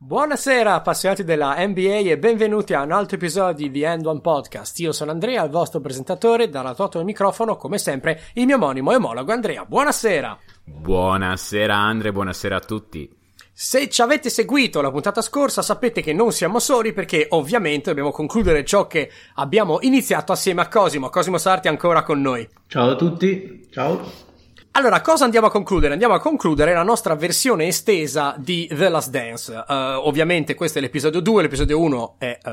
Buonasera appassionati della NBA e benvenuti a un altro episodio di End One Podcast. Io sono Andrea, il vostro presentatore, dalla tuoto del microfono, come sempre, il mio omonimo emologo Andrea. Buonasera! Buonasera Andre, buonasera a tutti. Se ci avete seguito la puntata scorsa sapete che non siamo soli perché ovviamente dobbiamo concludere ciò che abbiamo iniziato assieme a Cosimo. Cosimo Sarti è ancora con noi. Ciao a tutti, ciao. Allora, cosa andiamo a concludere? Andiamo a concludere la nostra versione estesa di The Last Dance. Uh, ovviamente questo è l'episodio 2, l'episodio 1 è uh,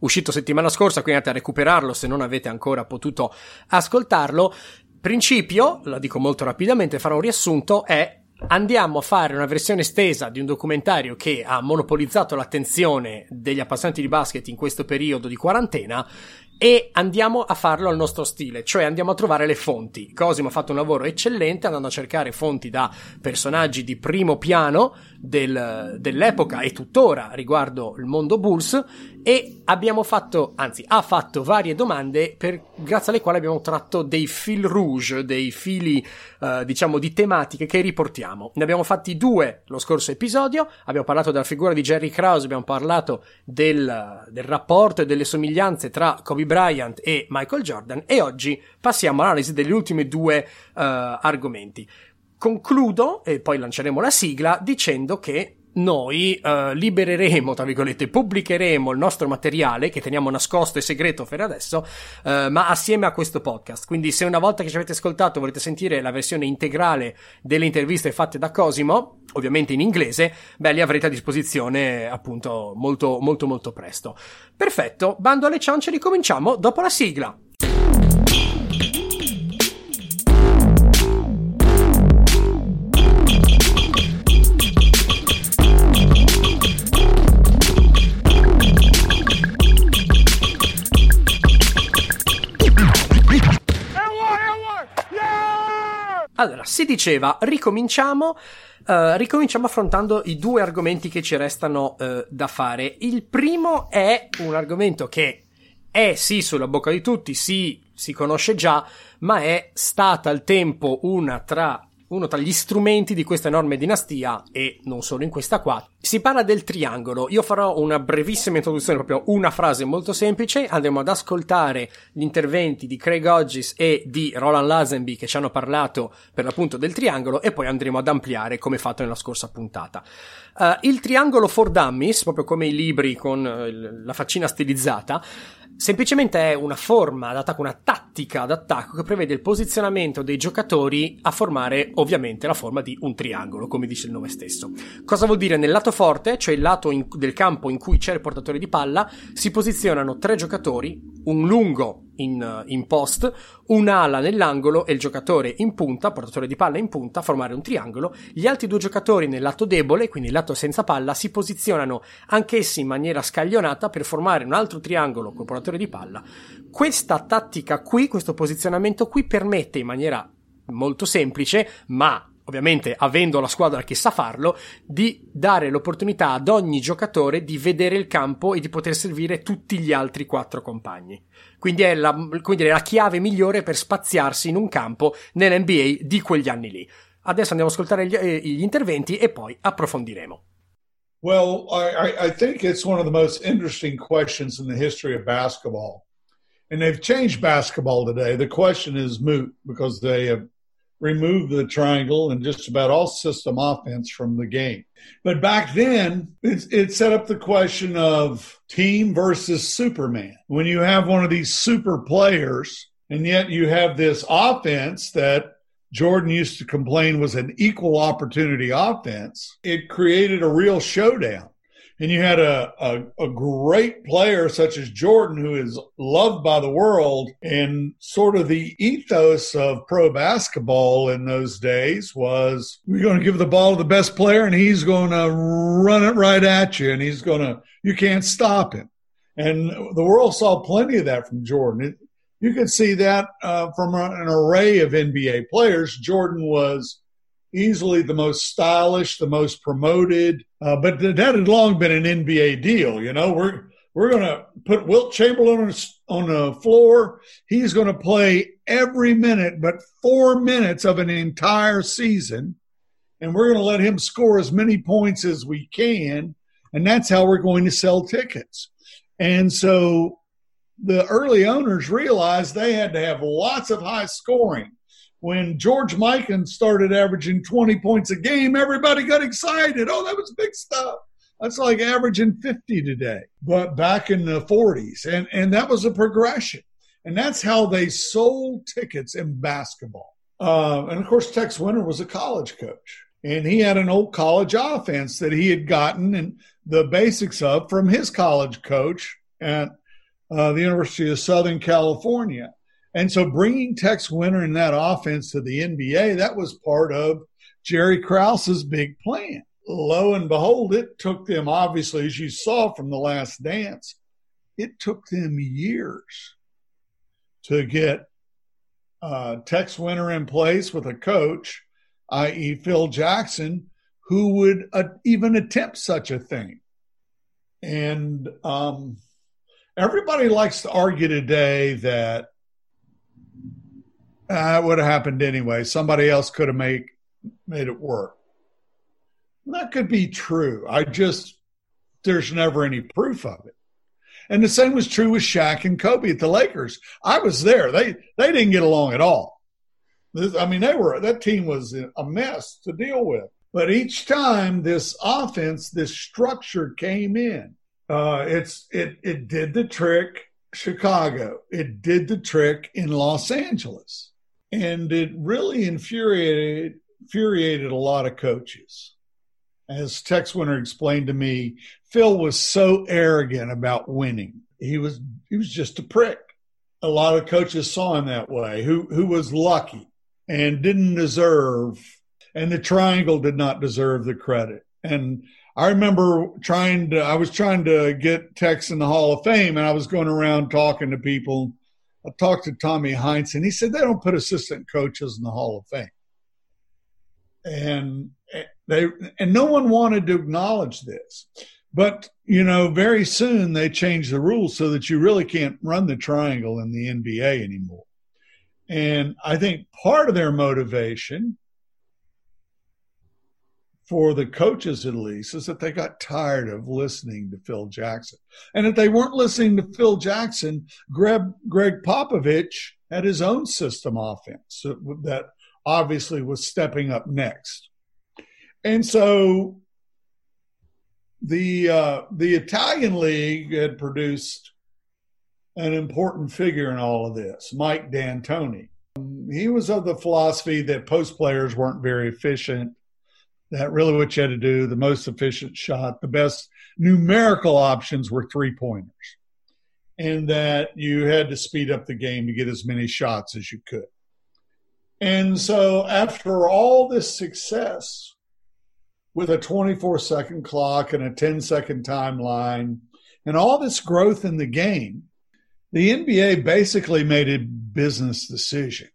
uscito settimana scorsa, quindi andate a recuperarlo se non avete ancora potuto ascoltarlo. Principio, la dico molto rapidamente, farò un riassunto, è andiamo a fare una versione estesa di un documentario che ha monopolizzato l'attenzione degli appassionati di basket in questo periodo di quarantena e andiamo a farlo al nostro stile, cioè andiamo a trovare le fonti. Cosimo ha fatto un lavoro eccellente andando a cercare fonti da personaggi di primo piano del, dell'epoca e tuttora riguardo il mondo Bulls e abbiamo fatto, anzi ha fatto varie domande per, grazie alle quali abbiamo tratto dei fil rouge, dei fili eh, diciamo di tematiche che riportiamo. Ne abbiamo fatti due lo scorso episodio, abbiamo parlato della figura di Jerry Krause, abbiamo parlato del, del rapporto e delle somiglianze tra Kobe Bryant e Michael Jordan e oggi passiamo all'analisi degli ultimi due uh, argomenti. Concludo e poi lanceremo la sigla dicendo che noi uh, libereremo, tra virgolette, pubblicheremo il nostro materiale che teniamo nascosto e segreto per adesso, uh, ma assieme a questo podcast. Quindi, se una volta che ci avete ascoltato volete sentire la versione integrale delle interviste fatte da Cosimo, ovviamente in inglese, beh, li avrete a disposizione appunto molto, molto, molto presto. Perfetto, bando alle ciance, ricominciamo dopo la sigla. Allora, si diceva, ricominciamo, uh, ricominciamo affrontando i due argomenti che ci restano uh, da fare. Il primo è un argomento che è sì sulla bocca di tutti, sì, si conosce già, ma è stata al tempo una tra uno tra gli strumenti di questa enorme dinastia e non solo in questa qua. Si parla del triangolo. Io farò una brevissima introduzione, proprio una frase molto semplice. Andremo ad ascoltare gli interventi di Craig Hodges e di Roland Lazenby che ci hanno parlato per l'appunto del triangolo e poi andremo ad ampliare come fatto nella scorsa puntata. Uh, il triangolo for dummies, proprio come i libri con uh, la faccina stilizzata, Semplicemente è una forma d'attacco, una tattica d'attacco che prevede il posizionamento dei giocatori a formare ovviamente la forma di un triangolo, come dice il nome stesso. Cosa vuol dire? Nel lato forte, cioè il lato in, del campo in cui c'è il portatore di palla, si posizionano tre giocatori, un lungo in, in post, un'ala nell'angolo e il giocatore in punta, portatore di palla in punta, formare un triangolo. Gli altri due giocatori nel lato debole, quindi il lato senza palla, si posizionano anch'essi in maniera scaglionata per formare un altro triangolo col portatore di palla. Questa tattica qui, questo posizionamento qui permette in maniera molto semplice, ma ovviamente avendo la squadra che sa farlo, di dare l'opportunità ad ogni giocatore di vedere il campo e di poter servire tutti gli altri quattro compagni. Quindi è la, è la chiave migliore per spaziarsi in un campo nell'NBA di quegli anni lì. Adesso andiamo ad ascoltare gli, eh, gli interventi e poi approfondiremo. Well, I, I think it's one of the most interesting questions in the history of basketball. And they've changed basketball today. The question is moot because they have removed the triangle and just about all system offense from the game. But back then, it, it, set up the question of team versus Superman. When you have one of these super players, and yet you have this offense that Jordan used to complain was an equal opportunity offense, it created a real showdown and you had a, a, a, great player such as Jordan, who is loved by the world, and sort of the ethos of pro basketball in those days was we're going to give the ball to the best player, and he's going to run it right at you, and he's going to, you can't stop him. And the world saw plenty of that from Jordan. It, you could see that uh, from an array of NBA players. Jordan was easily the most stylish, the most promoted. Uh, but that had long been an NBA deal. You know, we're we're going to put Wilt Chamberlain on, on the floor. He's going to play every minute, but four minutes of an entire season, and we're going to let him score as many points as we can. And that's how we're going to sell tickets. And so the early owners realized they had to have lots of high scoring. When George Mikan started averaging 20 points a game, everybody got excited. Oh, that was big stuff. That's like averaging 50 today, but back in the 40s. And, and that was a progression. And that's how they sold tickets in basketball. Uh, and of course, Tex Winter was a college coach. And he had an old college offense that he had gotten and the basics of from his college coach at uh, the University of Southern California. And so bringing Tex Winter in that offense to the NBA, that was part of Jerry Krause's big plan. Lo and behold, it took them, obviously, as you saw from the last dance, it took them years to get uh, Tex Winter in place with a coach, i.e., Phil Jackson, who would uh, even attempt such a thing. And um, everybody likes to argue today that it would have happened anyway. Somebody else could have made made it work. That could be true. I just there's never any proof of it. And the same was true with Shaq and Kobe at the Lakers. I was there. They they didn't get along at all. I mean, they were that team was a mess to deal with. But each time this offense, this structure came in, uh, it's it it did the trick Chicago. It did the trick in Los Angeles, and it really infuriated infuriated a lot of coaches. As Tex Winter explained to me, Phil was so arrogant about winning. He was he was just a prick. A lot of coaches saw him that way. Who who was lucky and didn't deserve, and the triangle did not deserve the credit. And I remember trying to, I was trying to get Tex in the Hall of Fame, and I was going around talking to people. I talked to Tommy Heinz, and he said they don't put assistant coaches in the Hall of Fame. And eh, they and no one wanted to acknowledge this. But you know, very soon they changed the rules so that you really can't run the triangle in the NBA anymore. And I think part of their motivation for the coaches at least is that they got tired of listening to Phil Jackson. And if they weren't listening to Phil Jackson, Greg, Gregg Popovich had his own system offense that obviously was stepping up next. And so the uh, the Italian league had produced an important figure in all of this, Mike D'Antoni. He was of the philosophy that post players weren't very efficient that really what you had to do, the most efficient shot, the best numerical options were three pointers. And that you had to speed up the game to get as many shots as you could. And so after all this success with a 24 second clock and a 10 second timeline and all this growth in the game, the NBA basically made a business decision.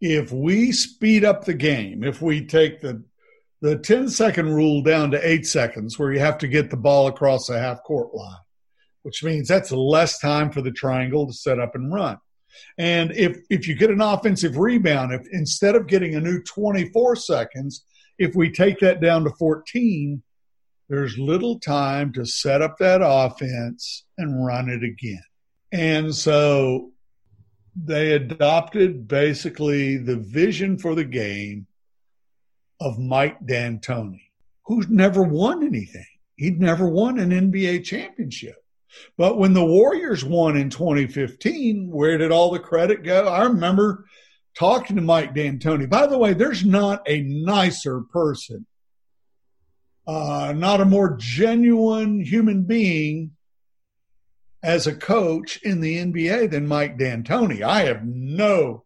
If we speed up the game, if we take the the 10 second rule down to eight seconds, where you have to get the ball across the half court line, which means that's less time for the triangle to set up and run. And if if you get an offensive rebound, if instead of getting a new 24 seconds, if we take that down to 14, there's little time to set up that offense and run it again. And so they adopted basically the vision for the game of Mike D'Antoni, who's never won anything. He'd never won an NBA championship. But when the Warriors won in 2015, where did all the credit go? I remember talking to Mike D'Antoni. By the way, there's not a nicer person, uh, not a more genuine human being as a coach in the NBA than Mike D'Antoni. I have no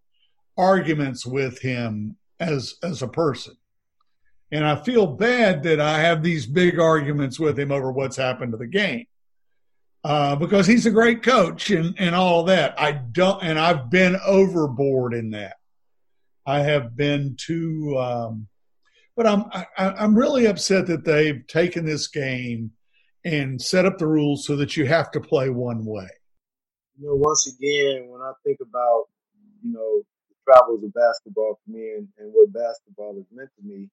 arguments with him as as a person. And I feel bad that I have these big arguments with him over what's happened to the game. Uh, because he's a great coach and, and all that. I don't, and I've been overboard in that. I have been too, um, but I'm, I, I'm really upset that they've taken this game and set up the rules so that you have to play one way. You know, once again, when I think about, you know, the travels of basketball for me and, and what basketball has meant to me,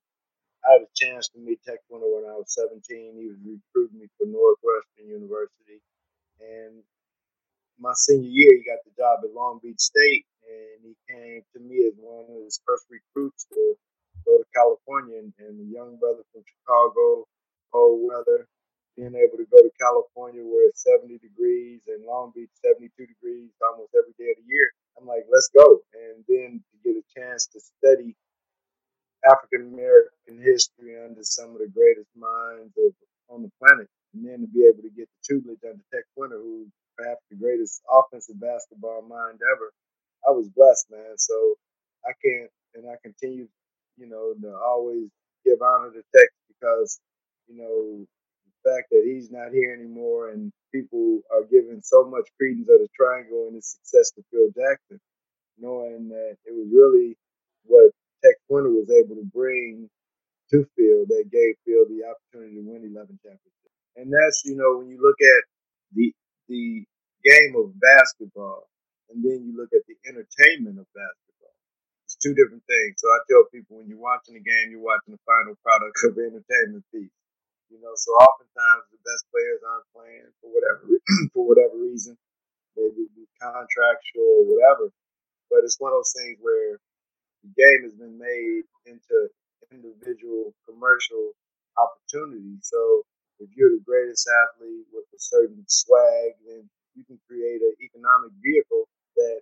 I had a chance to meet Tech Winter when I was 17. He was recruiting me for Northwestern University. And my senior year, he got the job at Long Beach State. And he came to me as one of his first recruits to go to California. And, and a young brother from Chicago, cold weather, being able to go to California where it's 70 degrees and Long Beach 72 degrees almost every day of the year. I'm like, let's go. And then to get a chance to study African American history under some of the greatest minds of, on the planet, and then to be able to get the tutelage under Tech Winter, who's perhaps the greatest offensive basketball mind ever. I was blessed, man. So I can't, and I continue, you know, to always give honor to Tech because, you know, the fact that he's not here anymore and people are giving so much credence of the triangle and its success to Phil Jackson, knowing that it was really what Tech Winter was able to bring to Phil that gave Phil the opportunity to win 11 championships. And that's, you know, when you look at the the game of basketball and then you look at the entertainment of basketball, it's two different things. So I tell people when you're watching the game, you're watching the final product of the entertainment piece. You know, so oftentimes the best players aren't playing for whatever for whatever reason, maybe contractual or whatever. But it's one of those things where the game has been made into individual commercial opportunities. So if you're the greatest athlete with a certain swag, then you can create an economic vehicle that,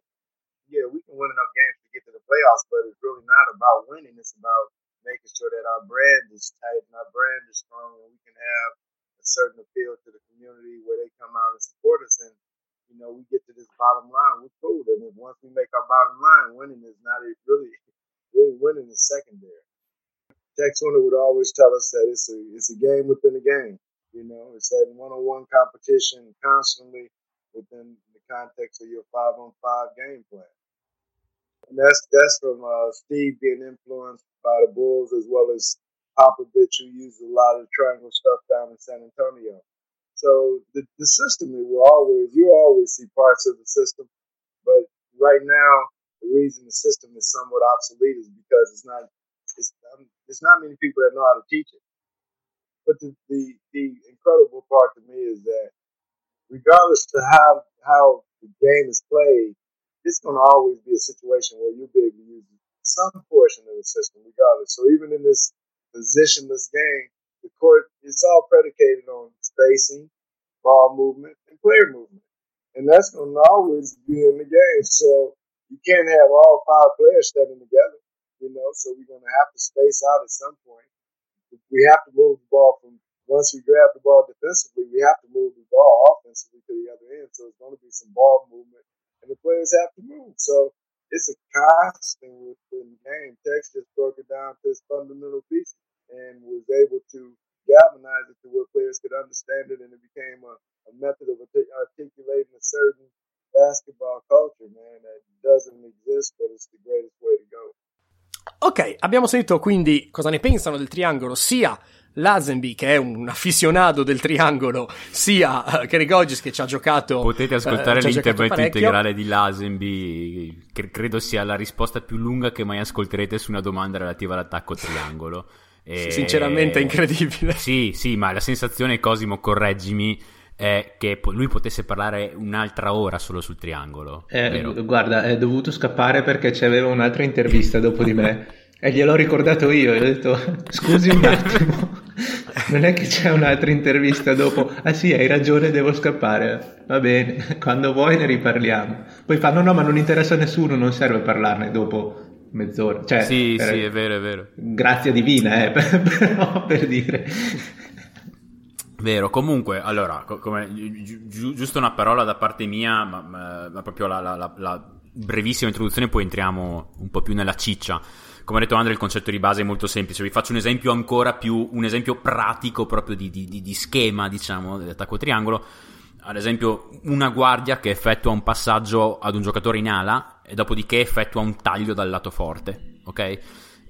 yeah, we can win enough games to get to the playoffs, but it's really not about winning. It's about making sure that our brand is tight and our brand is strong and we can have a certain appeal to the community where they come out and support us and you know we get to this bottom line we're cool and once we make our bottom line winning is not really really winning is secondary Winter would always tell us that it's a it's a game within a game you know it's that one-on-one competition constantly within the context of your five-on-five game plan and that's that's from uh, Steve being influenced by the Bulls as well as Popovich, who used a lot of triangle stuff down in San Antonio. So the, the system will always you always see parts of the system, but right now the reason the system is somewhat obsolete is because it's not it's not many people that know how to teach it. But the, the the incredible part to me is that regardless to how how the game is played, it's going to always be a situation where you'll be able to use some portion of the system, regardless. So even in this positionless game, the court it's all predicated on spacing, ball movement, and player movement, and that's going to always be in the game. So you can't have all five players standing together, you know. So we're going to have to space out at some point. We have to move the ball from once we grab the ball defensively, we have to move the ball offensively to the other end. So it's going to be some ball movement and the players have to move. So it's a constant within the game. Tex just broke it down to its fundamental pieces and was able to galvanize it to where players could understand it, and it became a, a method of articulating a certain basketball culture, man, that doesn't exist, but it's the greatest way to go. Ok, abbiamo sentito quindi cosa ne pensano del triangolo sia Lazenby, che è un affisionato del triangolo, sia uh, Gregg Hodges che ci ha giocato. Potete ascoltare uh, l'intervento integrale di Lazenby, che credo sia la risposta più lunga che mai ascolterete su una domanda relativa all'attacco triangolo. E... Sinceramente è incredibile. Sì, sì, ma la sensazione, Cosimo, correggimi, è che lui potesse parlare un'altra ora solo sul triangolo. Eh, guarda, è dovuto scappare perché c'aveva un'altra intervista dopo di me. E gliel'ho ricordato io, gli ho detto scusi un attimo, non è che c'è un'altra intervista dopo, ah sì hai ragione devo scappare, va bene, quando vuoi ne riparliamo. Poi fanno no ma non interessa a nessuno, non serve parlarne dopo mezz'ora. Cioè, sì, per... sì, è vero, è vero. Grazia divina, eh, però per dire... Vero, comunque, allora, come, gi- giusto una parola da parte mia, ma, ma, ma proprio la, la, la, la brevissima introduzione, poi entriamo un po' più nella ciccia come ha detto Andre, il concetto di base è molto semplice. Vi faccio un esempio ancora più, un esempio pratico proprio di, di, di schema, diciamo, dell'attacco triangolo. Ad esempio, una guardia che effettua un passaggio ad un giocatore in ala e dopodiché effettua un taglio dal lato forte, ok?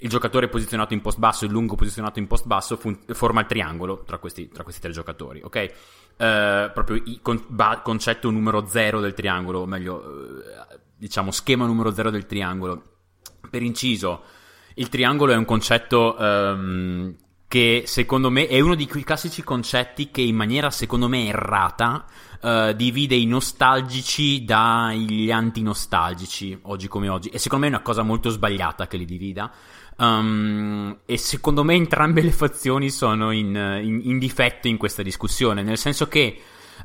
Il giocatore posizionato in post basso, il lungo posizionato in post basso, fun- forma il triangolo tra questi, tra questi tre giocatori, ok? Eh, proprio il con- ba- concetto numero zero del triangolo, o meglio, eh, diciamo schema numero zero del triangolo. Per inciso, il triangolo è un concetto um, che secondo me è uno di quei classici concetti che in maniera secondo me errata uh, divide i nostalgici dagli antinostalgici oggi come oggi e secondo me è una cosa molto sbagliata che li divida um, e secondo me entrambe le fazioni sono in, in, in difetto in questa discussione nel senso che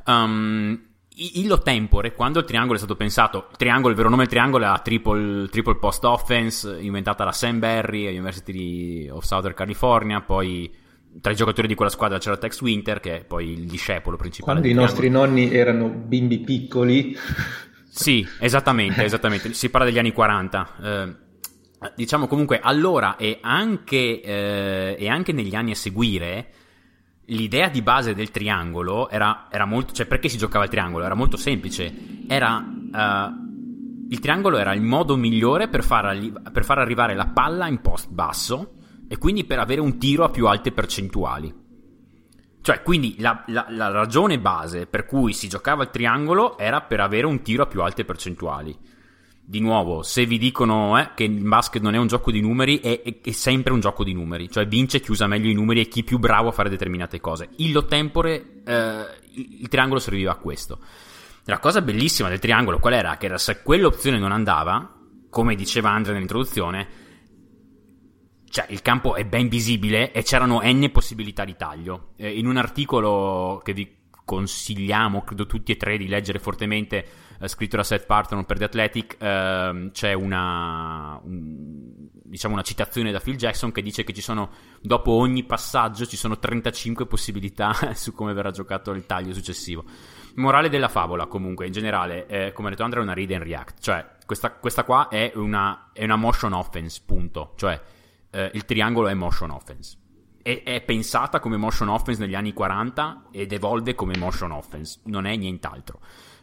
um, illo tempore, quando il triangolo è stato pensato, il triangolo, il vero nome del triangolo è la triple, triple post offense, inventata da Sam Barry all'University of Southern California, poi tra i giocatori di quella squadra c'era Tex Winter, che è poi il discepolo principale. Quando i nostri nonni erano bimbi piccoli. sì, esattamente, esattamente. Si parla degli anni 40. Eh, diciamo comunque allora e anche, eh, e anche negli anni a seguire l'idea di base del triangolo era, era, molto. cioè, perché si giocava il triangolo? Era molto semplice. Era. Uh, il triangolo era il modo migliore per far, arri- per far, arrivare la palla in post basso e quindi per avere un tiro a più alte percentuali. Cioè, quindi la, la, la ragione base per cui si giocava il triangolo era per avere un tiro a più alte percentuali di nuovo, se vi dicono eh, che il basket non è un gioco di numeri, è, è, è, sempre un gioco di numeri. Cioè vince chi usa meglio i numeri e chi più bravo a fare determinate cose. Illo tempore, eh, il, il triangolo serviva a questo. La cosa bellissima del triangolo qual era? Che era se quell'opzione non andava, come diceva Andrea nell'introduzione, cioè il campo è ben visibile e c'erano n possibilità di taglio. Eh, in un articolo che vi consigliamo, credo tutti e tre, di leggere fortemente scritto da Seth Partner per The Athletic, eh, c'è una, un, diciamo una citazione da Phil Jackson che dice che ci sono, dopo ogni passaggio, ci sono 35 possibilità su come verrà giocato il taglio successivo. Morale della favola, comunque, in generale, eh, come ha detto Andrea, è una read and react. Cioè, questa, questa qua è una, è una, motion offense, punto. Cioè, eh, il triangolo è motion offense. È, è, pensata come motion offense negli anni 40 ed evolve come motion offense, non è nient'altro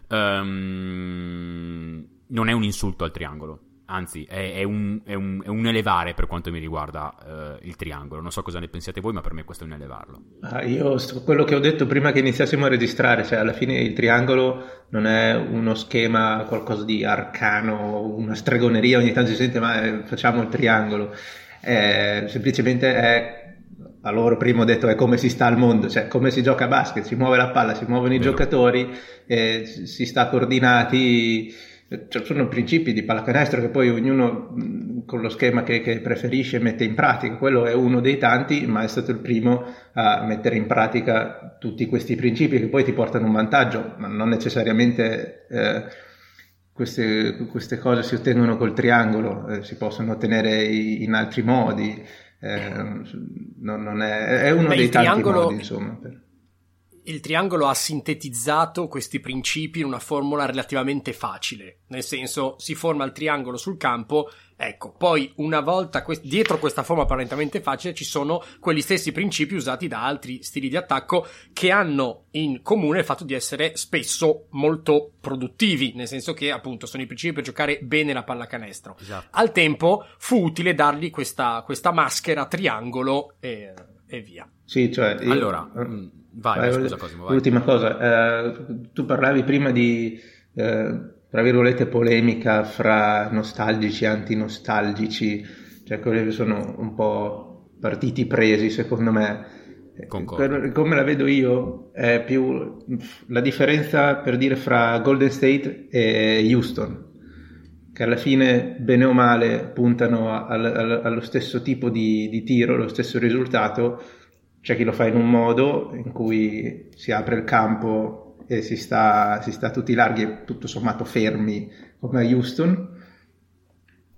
um, non è un insulto al triangolo. Anzi, è, è, un, è, un, è un, elevare per quanto mi riguarda uh, il triangolo. Non so cosa ne pensiate voi, ma per me questo è un elevarlo. Ah, io, quello che ho detto prima che iniziassimo a registrare, cioè alla fine il triangolo non è uno schema, qualcosa di arcano, una stregoneria, ogni tanto si sente ma eh, facciamo il triangolo. È, semplicemente è a loro prima ho detto è come si sta al mondo, cioè come si gioca a basket, si muove la palla, si muovono i giocatori, eh, si sta coordinati, cioè, sono principi di pallacanestro che poi ognuno con lo schema che, che, preferisce mette in pratica, quello è uno dei tanti, ma è stato il primo a mettere in pratica tutti questi principi che poi ti portano un vantaggio, ma non necessariamente... Eh, queste, queste, cose si ottengono col triangolo, eh, si possono ottenere in altri modi. Eh, non, non è, è, uno Beh, dei tanti modi, insomma. Per il triangolo ha sintetizzato questi principi in una formula relativamente facile, nel senso si forma il triangolo sul campo, ecco, poi una volta que- dietro questa forma apparentemente facile ci sono quegli stessi principi usati da altri stili di attacco che hanno in comune il fatto di essere spesso molto produttivi, nel senso che appunto sono i principi per giocare bene la pallacanestro. Esatto. Al tempo fu utile dargli questa, questa maschera triangolo e, e via. Sì, cioè... Io... Allora... Mm Vai, vai, scusa Cosimo, vai. Ultima cosa, eh, tu parlavi prima di, eh, tra virgolette, polemica fra nostalgici e antinostalgici, cioè quelli che sono un po' partiti presi secondo me. Concordo. come la vedo io è più la differenza per dire fra Golden State e Houston, che alla fine bene o male puntano al, al, allo stesso tipo di, di tiro, allo stesso risultato, c'è chi lo fa in un modo in cui si apre il campo e si sta, si sta tutti larghi e tutto sommato fermi come a Houston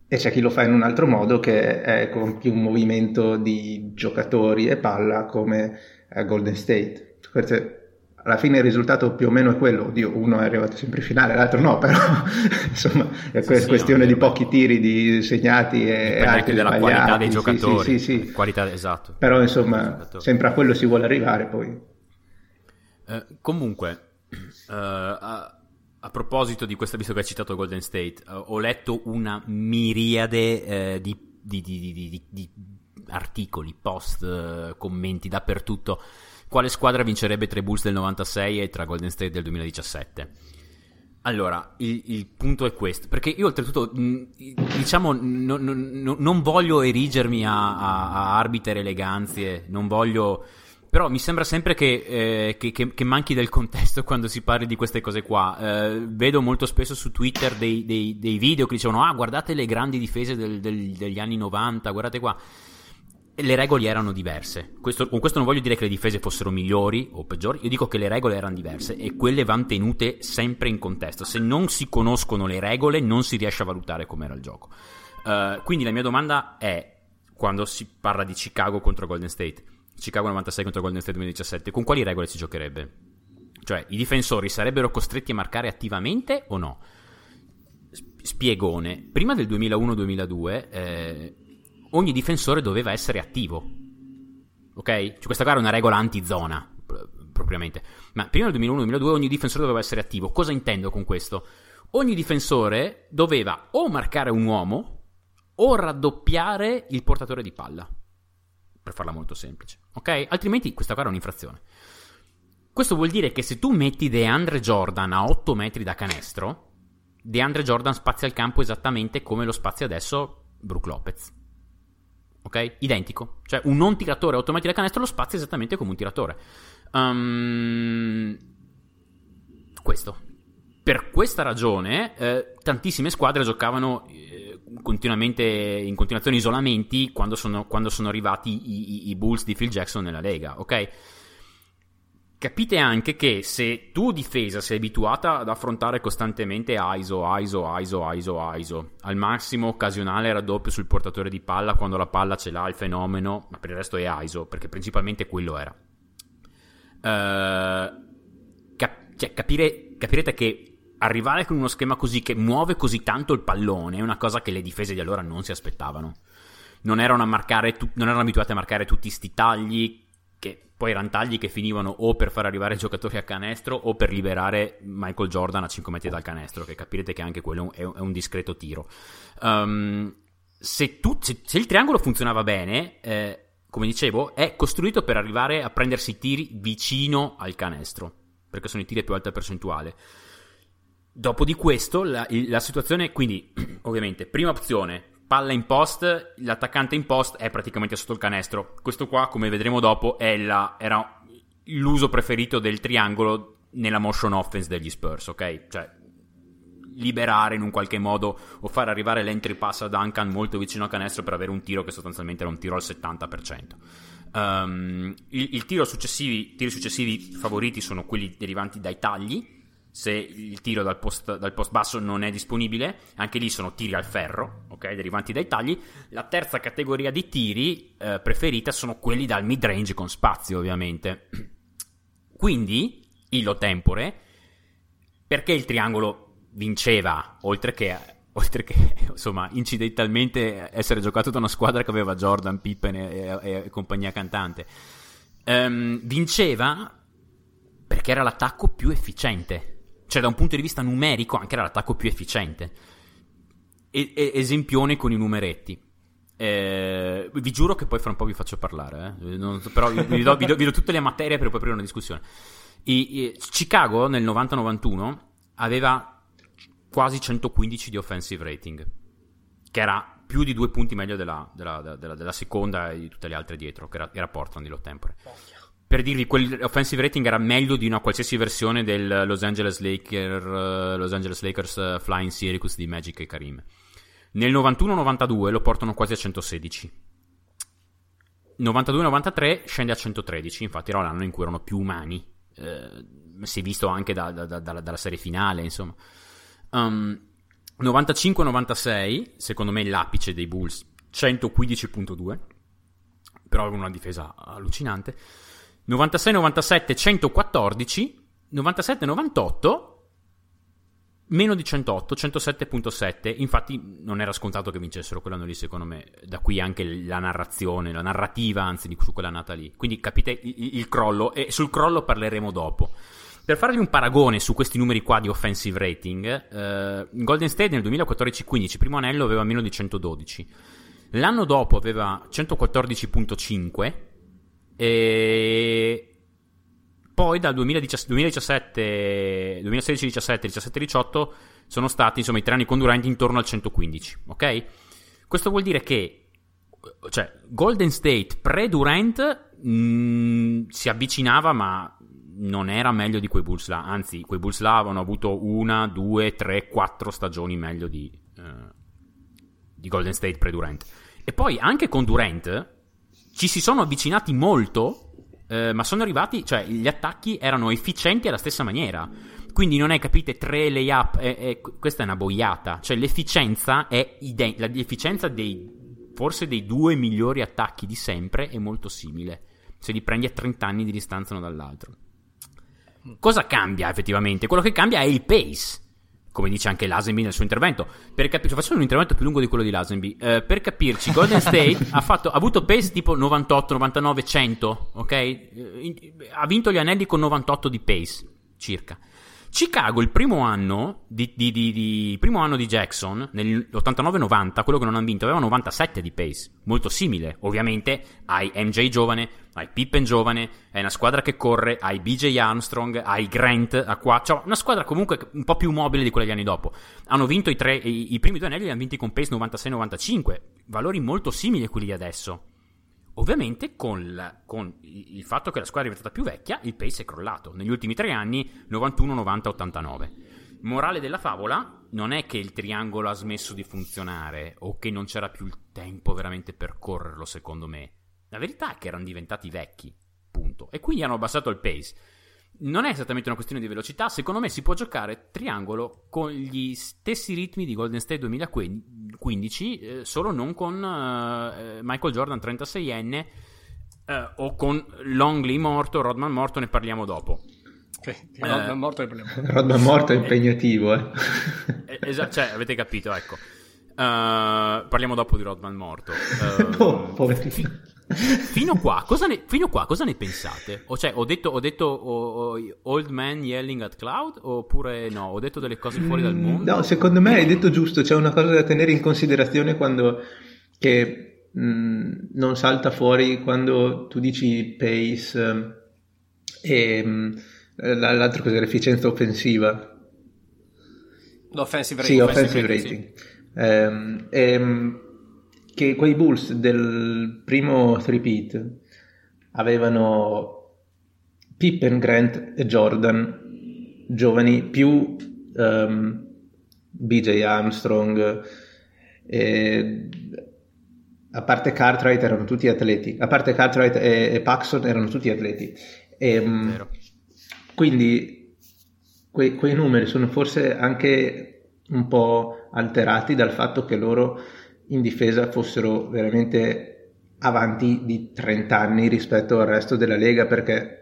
e c'è chi lo fa in un altro modo che è con più movimento di giocatori e palla come a Golden State. Queste alla fine il risultato più o meno è quello, oddio, uno è arrivato sempre in finale, l'altro no, però insomma è sì, questione no, di pochi tiri di segnati e anche della sbagliati. qualità dei giocatori. Sì, sì, sì. Qualità, esatto. Però insomma, sempre a quello si vuole arrivare poi. Eh, comunque, eh, a, a, proposito di questa, visto che hai citato Golden State, eh, ho letto una miriade eh, di, di, di, di, articoli, post, eh, commenti dappertutto quale squadra vincerebbe tra i Bulls del 96 e tra Golden State del 2017. Allora, il, il, punto è questo, perché io oltretutto, diciamo, no, no, no, non voglio erigermi a, a, a arbiter eleganzie, non voglio... Però mi sembra sempre che, eh, che, che, che, manchi del contesto quando si parli di queste cose qua. Eh, vedo molto spesso su Twitter dei, dei, dei, video che dicevano, ah, guardate le grandi difese del, del, degli anni 90, guardate qua le regole erano diverse. Questo, con questo non voglio dire che le difese fossero migliori o peggiori, io dico che le regole erano diverse e quelle vanno tenute sempre in contesto. Se non si conoscono le regole non si riesce a valutare com'era il gioco. Uh, quindi la mia domanda è, quando si parla di Chicago contro Golden State, Chicago 96 contro Golden State 2017, con quali regole si giocherebbe? Cioè, i difensori sarebbero costretti a marcare attivamente o no? Spiegone. Prima del 2001-2002... Eh, ogni difensore doveva essere attivo. Ok? Cioè, questa qua era una regola anti-zona, propriamente. Ma prima del 2001-2002 ogni difensore doveva essere attivo. Cosa intendo con questo? Ogni difensore doveva o marcare un uomo o raddoppiare il portatore di palla. Per farla molto semplice. Ok? Altrimenti questa qua era un'infrazione. Questo vuol dire che se tu metti DeAndre Jordan a 8 metri da canestro, DeAndre Jordan spazia il campo esattamente come lo spazia adesso Brook Lopez ok? Identico. Cioè un non tiratore a 8 metri da canestro lo spazia esattamente come un tiratore. Um, questo. Per questa ragione, eh, tantissime squadre giocavano eh, continuamente in continuazione isolamenti quando sono, quando sono arrivati i, i, i Bulls di Phil Jackson nella Lega, ok? Capite anche che se tu difesa sei abituata ad affrontare costantemente ISO, ISO, ISO, ISO, ISO, al massimo occasionale raddoppio sul portatore di palla quando la palla ce l'ha il fenomeno, ma per il resto è ISO, perché principalmente quello era. Uh, cap- cioè, capire, capirete che arrivare con uno schema così che muove così tanto il pallone è una cosa che le difese di allora non si aspettavano. Non erano, tu- non erano abituate a marcare tutti questi tagli poi erano tagli che finivano o per far arrivare i giocatori a canestro o per liberare Michael Jordan a 5 metri dal canestro, che capirete che anche quello è un, discreto tiro. Um, se, tu, se, se, il triangolo funzionava bene, eh, come dicevo, è costruito per arrivare a prendersi i tiri vicino al canestro, perché sono i tiri a più alta percentuale. Dopo di questo, la, la situazione, quindi, ovviamente, prima opzione, palla in post, l'attaccante in post è praticamente sotto il canestro. Questo qua, come vedremo dopo, la, era l'uso preferito del triangolo nella motion offense degli Spurs, ok? Cioè, liberare in un qualche modo o far arrivare l'entry pass a Duncan molto vicino al canestro per avere un tiro che sostanzialmente era un tiro al 70%. Um, ehm, il, il tiro successivi, tiri successivi favoriti sono quelli derivanti dai tagli, se il tiro dal post, dal post, basso non è disponibile, anche lì sono tiri al ferro, ok, derivanti dai tagli. La terza categoria di tiri eh, preferita sono quelli dal mid range con spazio, ovviamente. Quindi, illo tempore, perché il triangolo vinceva, oltre che, oltre che insomma, incidentalmente essere giocato da una squadra che aveva Jordan, Pippen e, e, e compagnia cantante, um, vinceva perché era l'attacco più efficiente cioè, da un punto di vista numerico, anche era l'attacco più efficiente. E- e- esempione con i numeretti. Eh, vi giuro che poi fra un po' vi faccio parlare, eh. non, però vi, do, vi, do, vi, do, tutte le materie per poi aprire una discussione. I, i, Chicago nel 90-91 aveva quasi 115 di offensive rating, che era più di due punti meglio della, della, della, della seconda e di tutte le altre dietro, che era, era Portland di Lottempore. Oh, per dirvi, quell'offensive rating era meglio di una qualsiasi versione del Los Angeles, Laker, uh, Los Angeles Lakers uh, Flying Syracuse di Magic e Karim. Nel 91-92 lo portano quasi a 116. 92-93 scende a 113, infatti era l'anno in cui erano più umani. Eh, si è visto anche da, da, da, dalla serie finale, insomma. Um, 95-96, secondo me l'apice dei Bulls, 115.2, però avevano una difesa allucinante. 96-97 114, 97-98 meno di 108, 107.7. Infatti non era scontato che vincessero quell'anno lì, secondo me. Da qui anche la narrazione, la narrativa, anzi, su quella nata lì. Quindi capite il, il crollo e sul crollo parleremo dopo. Per farvi un paragone su questi numeri qua di offensive rating, eh, Golden State nel 2014-15, primo anello aveva meno di 112. L'anno dopo aveva 114.5 e poi dal 2017, 2016-17, 17-18 sono stati insomma i tre anni con Durant intorno al 115, ok? Questo vuol dire che cioè, Golden State pre-Durant mh, si avvicinava ma non era meglio di quei Bulls là, anzi quei Bulls là avevano avuto una, due, tre, quattro stagioni meglio di, eh, di Golden State pre-Durant. E poi anche con Durant ci si sono avvicinati molto eh, ma sono arrivati, cioè gli attacchi erano efficienti alla stessa maniera. Quindi non è, capite, tre layup, è, è, questa è una boiata. Cioè l'efficienza è identica, l'efficienza dei, forse dei due migliori attacchi di sempre è molto simile. Se li prendi a 30 anni di distanza uno dall'altro. Cosa cambia effettivamente? Quello che cambia è il pace come dice anche Lazenby nel suo intervento. Per capirci, facciamo un intervento più lungo di quello di Lazenby. Eh, per capirci, Golden State ha, fatto, ha, avuto pace tipo 98, 99, 100, ok? Ha vinto gli anelli con 98 di pace, circa. Chicago il primo anno di, di, di, di primo anno di Jackson, nell'89-90, quello che non hanno vinto, aveva 97 di pace, molto simile. Ovviamente hai MJ giovane, hai Pippen giovane, hai una squadra che corre, hai BJ Armstrong, hai Grant a qua, cioè una squadra comunque un po' più mobile di quella degli anni dopo. Hanno vinto i, tre, i, i primi due anelli li hanno vinti con pace 96-95, valori molto simili a quelli di adesso. Ovviamente con, la, con, il fatto che la squadra è diventata più vecchia, il pace è crollato. Negli ultimi tre anni 91, 90, 89. Morale della favola non è che il triangolo ha smesso di funzionare o che non c'era più il tempo veramente per correrlo, secondo me. La verità è che erano diventati vecchi, punto. E quindi hanno abbassato il pace non è esattamente una questione di velocità, secondo me si può giocare triangolo con gli stessi ritmi di Golden State 2015, eh, solo non con eh, Michael Jordan 36enne eh, o con Longley morto, Rodman morto, ne parliamo dopo. Okay, Rodman morto, ne parliamo. Rodman morto è impegnativo, eh. eh esatto, cioè, avete capito, ecco. Uh, parliamo dopo di Rodman morto. Uh, oh, poverino. Fino qua, cosa ne, fino qua, cosa ne pensate? O cioè, ho detto, ho detto oh, oh, Old Man Yelling at Cloud oppure no? Ho detto delle cose fuori dal mondo? No, secondo me hai detto giusto, c'è una cosa da tenere in considerazione quando che mh, mm, non salta fuori quando tu dici pace eh, e mh, mm, l'altro cos'è l'efficienza offensiva. L'offensive rating. Sì, offensive rating. Sì. Ehm, ehm, che quei Bulls del primo three-peat avevano Pippen, Grant e Jordan giovani più um, ehm, BJ Armstrong e, a parte Cartwright erano tutti atleti a parte Cartwright e, e Paxson erano tutti atleti. E, um, quindi que, quei numeri sono forse anche un po' alterati dal fatto che loro in difesa fossero veramente avanti di 30 anni rispetto al resto della Lega perché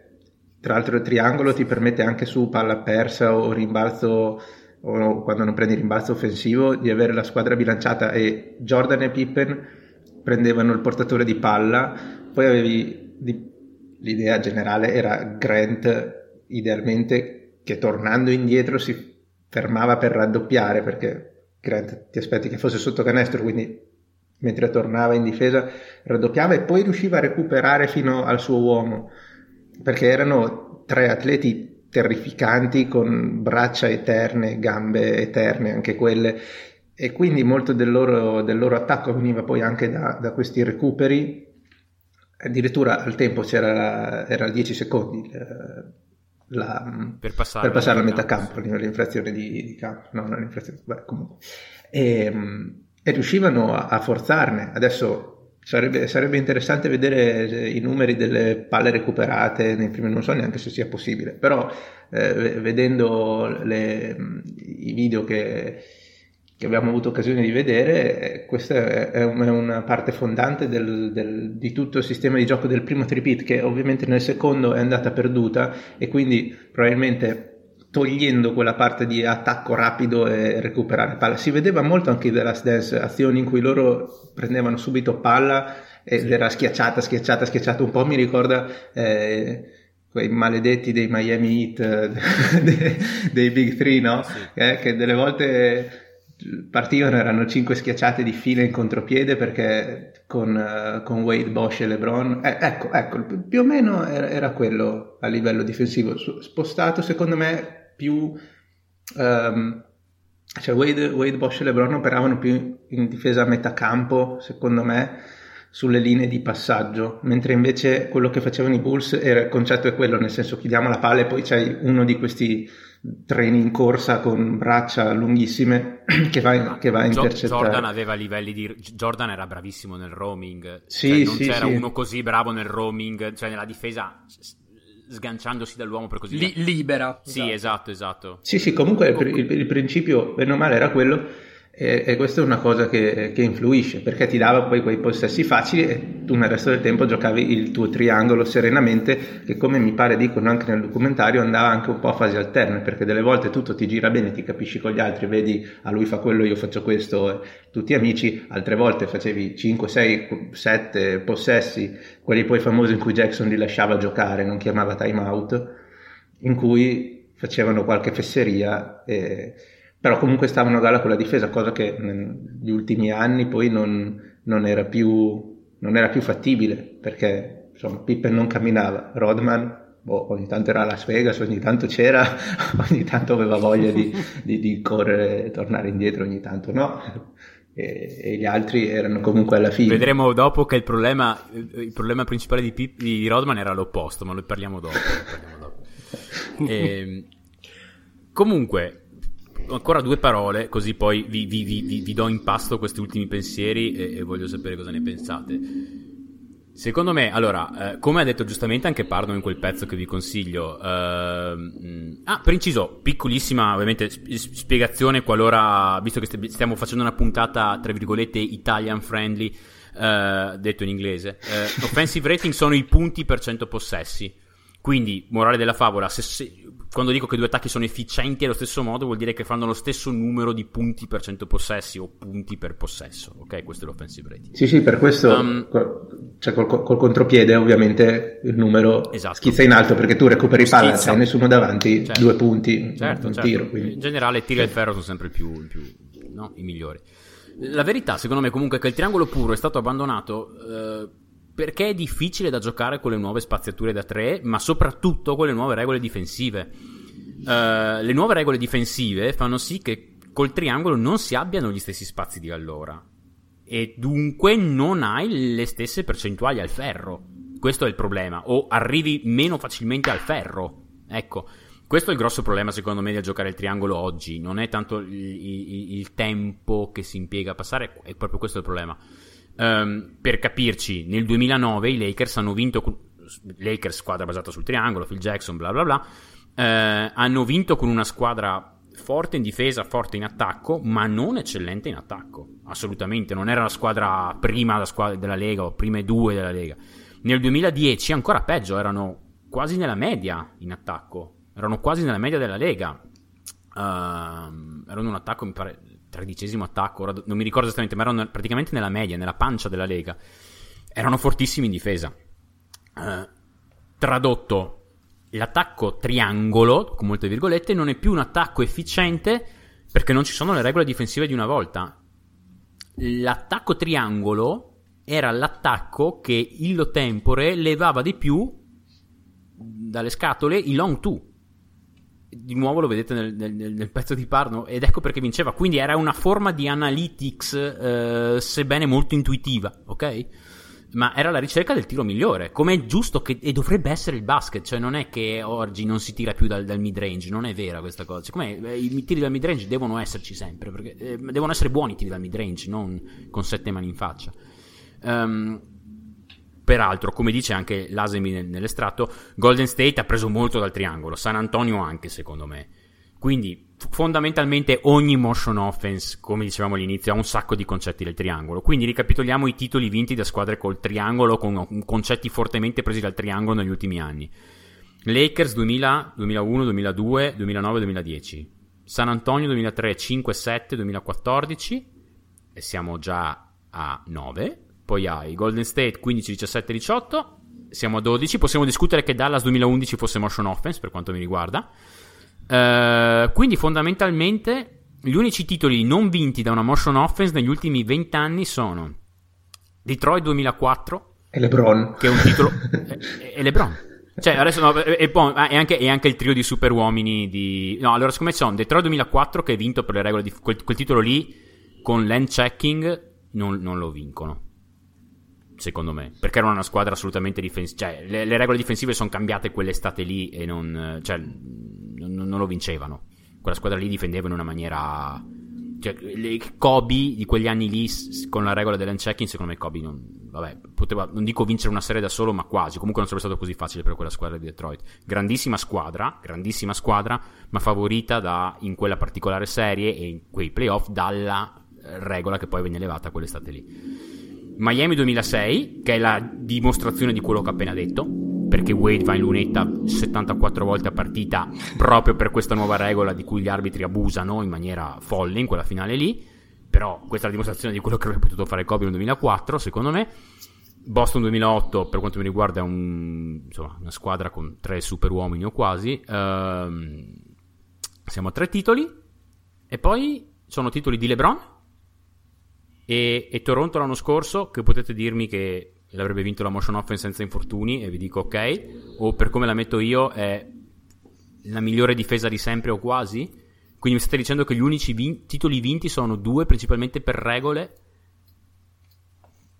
tra l'altro il triangolo ti permette anche su palla persa o rimbalzo o quando non prendi rimbalzo offensivo di avere la squadra bilanciata. E Jordan e Pippen prendevano il portatore di palla. Poi avevi di, l'idea generale era Grant idealmente che tornando indietro si fermava per raddoppiare perché Grant ti aspetti che fosse sotto canestro, quindi mentre tornava in difesa raddoppiava e poi riusciva a recuperare fino al suo uomo, perché erano tre atleti terrificanti con braccia eterne, gambe eterne, anche quelle, e quindi molto del loro, del loro attacco veniva poi anche da, da, questi recuperi. Addirittura al tempo c'era era 10 secondi la, per passare, per passare a metà campo, campo l'infrazione di, di, campo, no, non l'infrazione, beh, comunque. E, ehm, e riuscivano a, a, forzarne. Adesso sarebbe, sarebbe, interessante vedere i numeri delle palle recuperate nei primi, non so neanche se sia possibile, però eh, vedendo le, i video che che abbiamo avuto occasione di vedere, eh, questa è una parte fondante del, del, di tutto il sistema di gioco del primo tripit che ovviamente nel secondo è andata perduta e quindi probabilmente togliendo quella parte di attacco rapido e recuperare palla. Si vedeva molto anche The Last Dance, azioni in cui loro prendevano subito palla ed sì. era schiacciata, schiacciata, schiacciata, un po' mi ricorda... Eh, quei maledetti dei Miami Heat, dei Big Three, no? Sì. Eh, che delle volte partivano, erano cinque schiacciate di fila in contropiede perché con, uh, con Wade, Bosch e LeBron, eh, ecco, ecco, più o meno era, era, quello a livello difensivo, spostato secondo me più... Um, cioè Wade, Wade, Bosch e LeBron operavano più in difesa a metà campo, secondo me, sulle linee di passaggio, mentre invece quello che facevano i Bulls era il concetto è quello, nel senso chiudiamo la palla e poi c'hai uno di questi treni in corsa con braccia lunghissime che va, che va a intercettare. Jordan aveva livelli di... Jordan era bravissimo nel roaming, sì, cioè, non sì, c'era sì. uno così bravo nel roaming, cioè nella difesa sganciandosi dall'uomo per così Li- dire. libera. Sì, esatto, esatto. Sì, sì, comunque il, il, il principio, bene o male, era quello e, e questa è una cosa che, che, influisce perché ti dava poi quei possessi facili e tu nel resto del tempo giocavi il tuo triangolo serenamente che come mi pare dicono anche nel documentario andava anche un po' a fasi alterne perché delle volte tutto ti gira bene, ti capisci con gli altri, vedi a ah, lui fa quello, io faccio questo, tutti amici, altre volte facevi 5, 6, 7 possessi, quelli poi famosi in cui Jackson li lasciava giocare, non chiamava time out, in cui facevano qualche fesseria e però comunque stavano a galla con la difesa, cosa che negli ultimi anni poi non, non, era, più, non era più fattibile, perché insomma Pippen non camminava, Rodman boh, ogni tanto era a Las Vegas, ogni tanto c'era, ogni tanto aveva voglia di, di, di correre e tornare indietro, ogni tanto no. E, gli altri erano comunque alla fine. Vedremo dopo che il problema, il problema principale di, Pip, di Rodman era l'opposto, ma lo parliamo dopo. Lo parliamo dopo. e, ehm, comunque, ancora due parole, così poi vi, vi, vi, vi do in pasto questi ultimi pensieri e, e, voglio sapere cosa ne pensate. Secondo me, allora, eh, come ha detto giustamente anche Pardo in quel pezzo che vi consiglio, eh, ah, per inciso, piccolissima ovviamente spiegazione qualora, visto che stiamo facendo una puntata, tra virgolette, Italian friendly, eh, detto in inglese, eh, offensive rating sono i punti per 100 possessi. Quindi, morale della favola, se, se, quando dico che due attacchi sono efficienti allo stesso modo, vuol dire che fanno lo stesso numero di punti per cento possessi o punti per possesso. Ok, questo è l'offensive rating. Sì, sì, per questo, um, cioè col, col, contropiede, ovviamente il numero esatto. schizza in alto perché tu recuperi palla, schizza. c'hai nessuno davanti, certo. due punti, certo, un certo. tiro. Quindi. In generale, tiro e ferro sono sempre più, più no? i migliori. La verità, secondo me, comunque, è che il triangolo puro è stato abbandonato. Eh, perché è difficile da giocare con le nuove spaziature da 3, ma soprattutto con le nuove regole difensive. Uh, le nuove regole difensive fanno sì che col triangolo non si abbiano gli stessi spazi di allora e dunque non hai le stesse percentuali al ferro. Questo è il problema, o arrivi meno facilmente al ferro. Ecco, questo è il grosso problema secondo me di giocare il triangolo oggi, non è tanto il, il, il tempo che si impiega a passare, è proprio questo il problema. Um, per capirci, nel 2009 i Lakers hanno vinto. Lakers, squadra basata sul triangolo, Phil Jackson, bla bla bla. Uh, hanno vinto con una squadra forte in difesa, forte in attacco, ma non eccellente in attacco. Assolutamente, non era la squadra prima della Lega o prime due della Lega. Nel 2010 ancora peggio, erano quasi nella media in attacco. Erano quasi nella media della Lega. Uh, erano un attacco, mi pare, tredicesimo attacco, ora non mi ricordo esattamente, ma erano praticamente nella media, nella pancia della Lega. Erano fortissimi in difesa. Uh, tradotto, l'attacco triangolo, con molte virgolette, non è più un attacco efficiente perché non ci sono le regole difensive di una volta. L'attacco triangolo era l'attacco che illo tempore levava di più dalle scatole i long two di nuovo lo vedete nel, nel, nel, pezzo di Parno ed ecco perché vinceva. Quindi era una forma di analytics eh, sebbene molto intuitiva ok? Ma era la ricerca del tiro migliore come è giusto che, e dovrebbe essere il basket cioè non è che oggi non si tira più dal, dal mid range non è vera questa cosa. Siccome eh, i tiri dal mid range devono esserci sempre perché eh, devono essere buoni i tiri dal mid range non con sette mani in faccia. Um, Peraltro, come dice anche Lasemi nell'estratto, Golden State ha preso molto dal triangolo, San Antonio anche secondo me. Quindi fondamentalmente ogni motion offense, come dicevamo all'inizio, ha un sacco di concetti del triangolo. Quindi ricapitoliamo i titoli vinti da squadre col triangolo, con concetti fortemente presi dal triangolo negli ultimi anni. Lakers 2000, 2001, 2002, 2009, 2010. San Antonio 2003, 5, 7, 2014 e siamo già a 9 poi hai Golden State 15, 17, 18. Siamo a 12. Possiamo discutere che Dallas 2011 fosse motion offense per quanto mi riguarda. Uh, quindi fondamentalmente gli unici titoli non vinti da una motion offense negli ultimi 20 anni sono Detroit 2004 e LeBron. Che è un titolo... e, e LeBron. Cioè, adesso no, e, e, e, anche, e, anche, il trio di super uomini di... No, allora, siccome sono Detroit 2004 che ha vinto per le regole di... Quel, quel titolo lì, con land checking, non, non, lo vincono. Secondo me. Perché erano una squadra assolutamente difensiva. Cioè, le, le, regole difensive sono cambiate quell'estate lì e non... Cioè, non, non lo vincevano. Quella squadra lì difendeva in una maniera cioè, le Kobe di quegli anni lì con la regola dell'unchecking, secondo me Kobe non, vabbè, poteva, non dico vincere una serie da solo, ma quasi. Comunque non sarebbe stato così facile per quella squadra di Detroit. Grandissima squadra, grandissima squadra, ma favorita da, in quella particolare serie e in quei playoff dalla regola che poi venne elevata quell'estate lì. Miami 2006, che è la dimostrazione di quello che ho appena detto perché Wade va in lunetta 74 volte a partita proprio per questa nuova regola di cui gli arbitri abusano in maniera folle in quella finale lì. Però questa è la dimostrazione di quello che avrebbe potuto fare Kobe nel 2004, secondo me. Boston 2008, per quanto mi riguarda, è un, insomma, una squadra con tre super uomini o quasi. Ehm, siamo a tre titoli. E poi sono titoli di LeBron e, e Toronto l'anno scorso, che potete dirmi che l'avrebbe vinto la motion offense senza infortuni e vi dico ok, o per come la metto io è la migliore difesa di sempre o quasi. Quindi mi state dicendo che gli unici vin- titoli vinti sono due, principalmente per regole.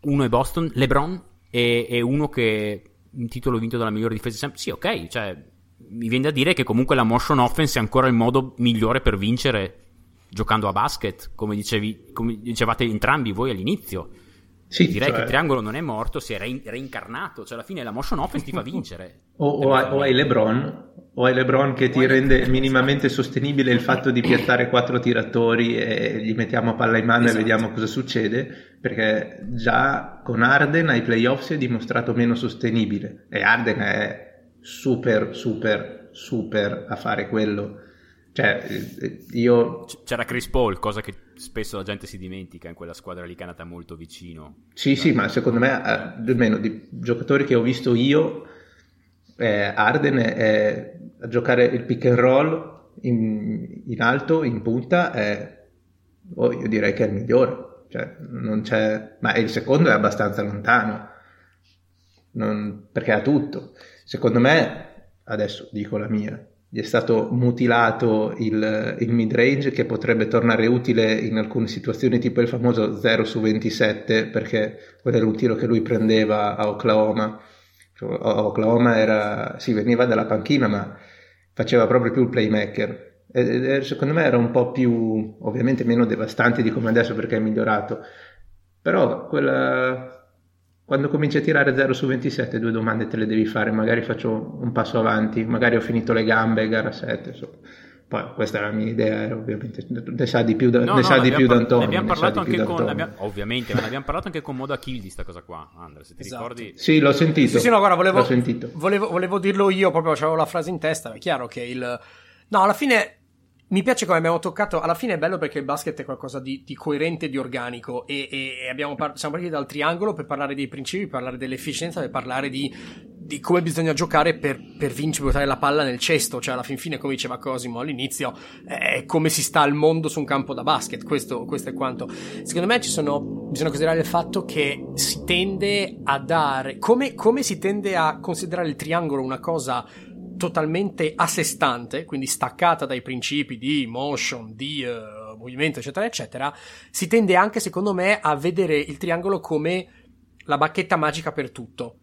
Uno è Boston, LeBron, e, e uno che un titolo vinto dalla migliore difesa di sempre. Sì, ok, cioè mi viene da dire che comunque la motion offense è ancora il modo migliore per vincere giocando a basket, come, dicevi, come dicevate entrambi voi all'inizio. Sì, Direi cioè... che il triangolo non è morto, si è rein- reincarnato, cioè alla fine la motion offense ti fa vincere. o, o, hai, o, hai LeBron, o hai LeBron che ti rende minimamente esatto. sostenibile il fatto di piattare quattro tiratori e gli mettiamo palla in mano esatto. e vediamo cosa succede, perché già con Arden ai playoff si è dimostrato meno sostenibile e Arden è super, super, super a fare quello cioè, io... C'era Chris Paul, cosa che spesso la gente si dimentica in quella squadra lì che è andata molto vicino. Sì, sì, ma secondo me, eh, almeno di giocatori che ho visto io, eh, Arden è, a giocare il pick and roll in, in alto, in punta, è, oh, io direi che è il migliore. Cioè, non c'è... Ma il secondo è abbastanza lontano, non, perché ha tutto. Secondo me, adesso dico la mia, gli è stato mutilato il, il mid-range che potrebbe tornare utile in alcune situazioni tipo il famoso 0 su 27 perché quello era un tiro che lui prendeva a Oklahoma. Cioè, Oklahoma era, sì, veniva dalla panchina ma faceva proprio più il playmaker. E, secondo me era un po' più ovviamente meno devastante di come adesso perché è migliorato. Però quella quando cominci a tirare 0 su 27 due domande te le devi fare, magari faccio un passo avanti, magari ho finito le gambe, gara 7, insomma. Poi questa è la mia idea, ovviamente ne sa di più da, no, ne no, sa di più par- D'Antonio. Ne abbiamo parlato anche con, abbiamo, ovviamente, ma ne abbiamo parlato anche con Moda Kill di questa cosa qua, Andrea, se ti esatto. ricordi. Sì, l'ho sentito. Sì, sì, no, guarda, volevo, volevo, volevo dirlo io, proprio avevo la frase in testa, è chiaro che il... No, alla fine mi piace come abbiamo toccato, alla fine è bello perché il basket è qualcosa di, di coerente di organico e, e, par- siamo partiti dal triangolo per parlare dei principi, per parlare dell'efficienza, per parlare di, di come bisogna giocare per, per vincere, portare la palla nel cesto, cioè alla fin fine come diceva Cosimo all'inizio è come si sta al mondo su un campo da basket, questo, questo è quanto. Secondo me sono, bisogna considerare il fatto che si tende a dare, come, come si tende a considerare il triangolo una cosa totalmente a sé stante, quindi staccata dai principi di motion, di uh, movimento, eccetera, eccetera, si tende anche, secondo me, a vedere il triangolo come la bacchetta magica per tutto.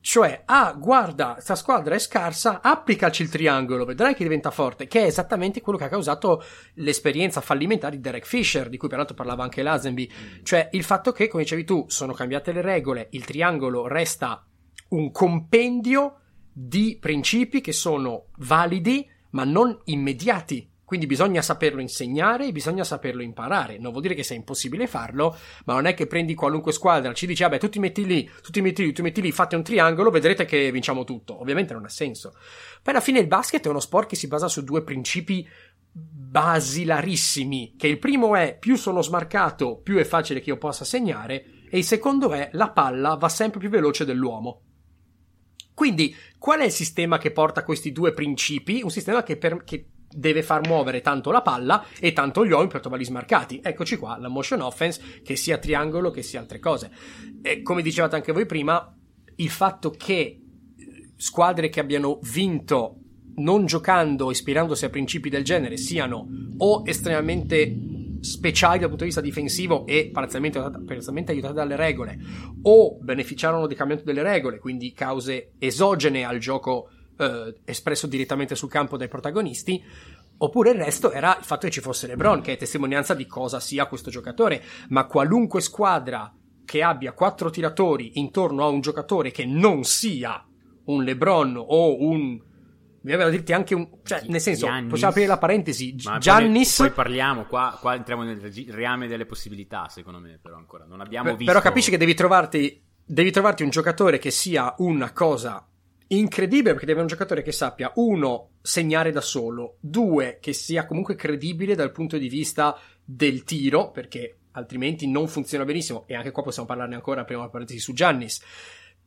Cioè, ah, guarda, sta squadra è scarsa, applicaci il triangolo, vedrai che diventa forte, che è esattamente quello che ha causato l'esperienza fallimentare di Derek Fisher, di cui peraltro parlava anche Lazenby. Cioè, il fatto che, come dicevi tu, sono cambiate le regole, il triangolo resta un compendio di principi che sono validi ma non immediati. Quindi bisogna saperlo insegnare e bisogna saperlo imparare. Non vuol dire che sia impossibile farlo, ma non è che prendi qualunque squadra, ci dici, vabbè, tu ti metti lì, tu ti metti lì, tu ti metti lì, fate un triangolo, vedrete che vinciamo tutto. Ovviamente non ha senso. Poi alla fine il basket è uno sport che si basa su due principi basilarissimi, che il primo è più sono smarcato, più è facile che io possa segnare, e il secondo è la palla va sempre più veloce dell'uomo. Quindi, qual è il sistema che porta questi due principi? Un sistema che, per, che deve far muovere tanto la palla e tanto gli uomini per smarcati. Eccoci qua, la motion offense, che sia triangolo, che sia altre cose. E come dicevate anche voi prima, il fatto che eh, squadre che abbiano vinto non giocando, ispirandosi a principi del genere, siano o estremamente speciali dal punto di vista difensivo e parzialmente, parzialmente aiutate dalle regole, o beneficiarono del cambiamento delle regole, quindi cause esogene al gioco eh, espresso direttamente sul campo dai protagonisti, oppure il resto era il fatto che ci fosse LeBron, che è testimonianza di cosa sia questo giocatore, ma qualunque squadra che abbia quattro tiratori intorno a un giocatore che non sia un LeBron o un mi aveva dirti anche un cioè nel senso Giannis. possiamo aprire la parentesi Ma Giannis poi, poi, parliamo qua, qua entriamo nel reame delle possibilità secondo me però ancora non abbiamo P- visto però capisci che devi trovarti devi trovarti un giocatore che sia una cosa incredibile perché deve avere un giocatore che sappia uno segnare da solo due che sia comunque credibile dal punto di vista del tiro perché altrimenti non funziona benissimo e anche qua possiamo parlarne ancora prima la parentesi su Giannis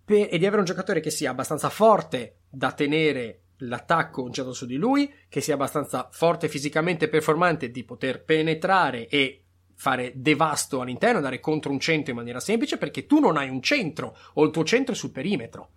e di avere un giocatore che sia abbastanza forte da tenere l'attacco lanciato su di lui, che sia abbastanza forte fisicamente e performante di poter penetrare e fare devasto all'interno, andare contro un centro in maniera semplice, perché tu non hai un centro, o il tuo centro è sul perimetro.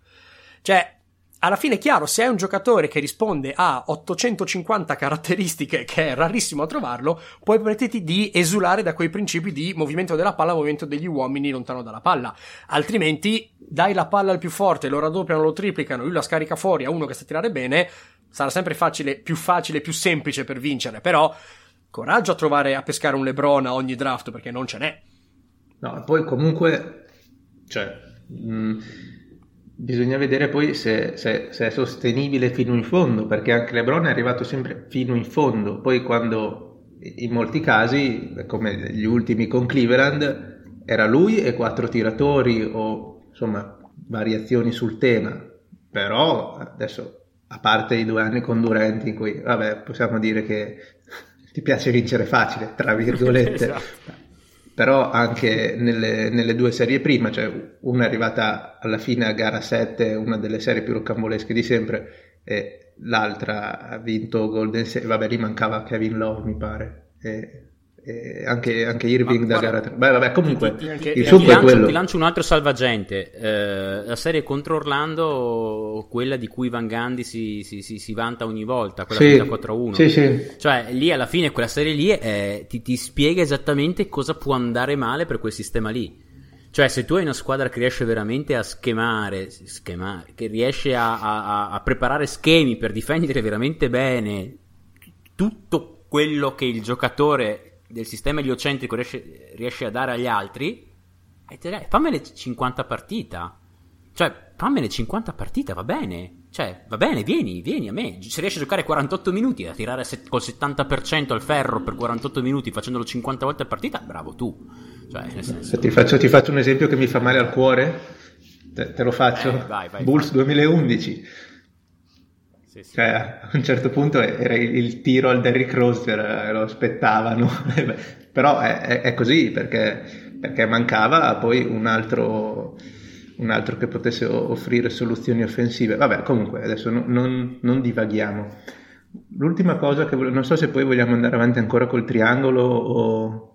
Cioè, alla fine è chiaro, se hai un giocatore che risponde a 850 caratteristiche, che è rarissimo a trovarlo, puoi permetterti di esulare da quei principi di movimento della palla, movimento degli uomini lontano dalla palla. Altrimenti, dai la palla al più forte, lo raddoppiano, lo triplicano, lui la scarica fuori a uno che sa tirare bene, sarà sempre facile, più facile, più semplice per vincere, però coraggio a trovare, a pescare un Lebron a ogni draft, perché non ce n'è. No, poi comunque, cioè... Mh mm, Bisogna vedere poi se, se, se, è sostenibile fino in fondo, perché anche LeBron è arrivato sempre fino in fondo. Poi quando in molti casi, come gli ultimi con Cleveland, era lui e quattro tiratori o insomma variazioni sul tema. Però adesso, a parte i due anni con Durant in cui, vabbè, possiamo dire che ti piace vincere facile, tra virgolette. esatto però anche nelle, nelle, due serie prima, cioè una è arrivata alla fine a gara 7, una delle serie più roccambolesche di sempre, e l'altra ha vinto Golden State, vabbè lì mancava Kevin Love mi pare, e e anche, anche Irving da gara 3. Beh, vabbè, comunque anche, il succo è quello. Ti lancio un altro salvagente. Eh, la serie contro Orlando, quella di cui Van Gandhi si, si, si, si vanta ogni volta, quella sì, 4-1. Sì, sì. Cioè, lì alla fine quella serie lì è, ti, ti spiega esattamente cosa può andare male per quel sistema lì. Cioè, se tu hai una squadra che riesce veramente a schemare, schemare che riesce a, a, a preparare schemi per difendere veramente bene tutto quello che il giocatore del sistema eliocentrico riesce, riesce a dare agli altri, e dai, fammene 50 partita. Cioè, fammene 50 partite, va bene. Cioè, va bene, vieni, vieni a me. Se riesci a giocare 48 minuti, a tirare set- col 70% al ferro per 48 minuti facendolo 50 volte a partita, bravo tu. Cioè, senso... ti, faccio, ti faccio un esempio che mi fa male al cuore. Te, te lo faccio. Eh, vai, vai, Bulls vai. 2011 sì, sì. Cioè, a un certo punto era il tiro al Derrick Rose, lo aspettavano, però è, è così perché, perché, mancava poi un altro, un altro, che potesse offrire soluzioni offensive. Vabbè, comunque adesso non, non, non divaghiamo. L'ultima cosa che non so se poi vogliamo andare avanti ancora col triangolo o,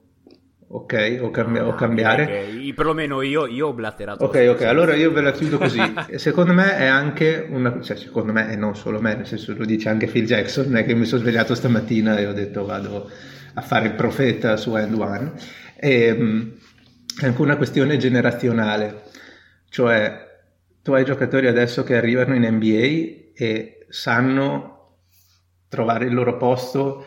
ok, o, cambi- o cambiare. Okay. Perlomeno io, io ho blatterato. Ok, ok, allora io ve la chiudo così. secondo me è anche una, cioè secondo me e non solo me, nel senso lo dice anche Phil Jackson, non è che mi sono svegliato stamattina e ho detto vado a fare il profeta su End One. E, um, è anche una questione generazionale, cioè tu hai giocatori adesso che arrivano in NBA e sanno trovare il loro posto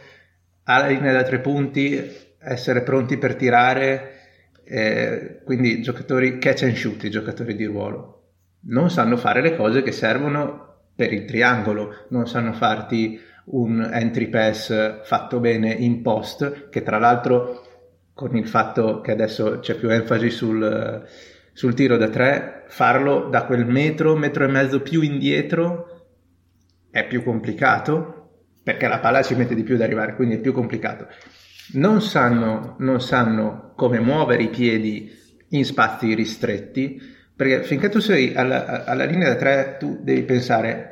alla linea da tre punti essere pronti per tirare, eh, quindi giocatori catch and shoot, giocatori di ruolo. Non sanno fare le cose che servono per il triangolo, non sanno farti un entry pass fatto bene in post, che tra l'altro con il fatto che adesso c'è più enfasi sul, sul tiro da tre, farlo da quel metro, metro e mezzo più indietro è più complicato perché la palla ci mette di più ad arrivare, quindi è più complicato non sanno, non sanno come muovere i piedi in spazi ristretti, perché finché tu sei alla, alla linea da tre tu devi pensare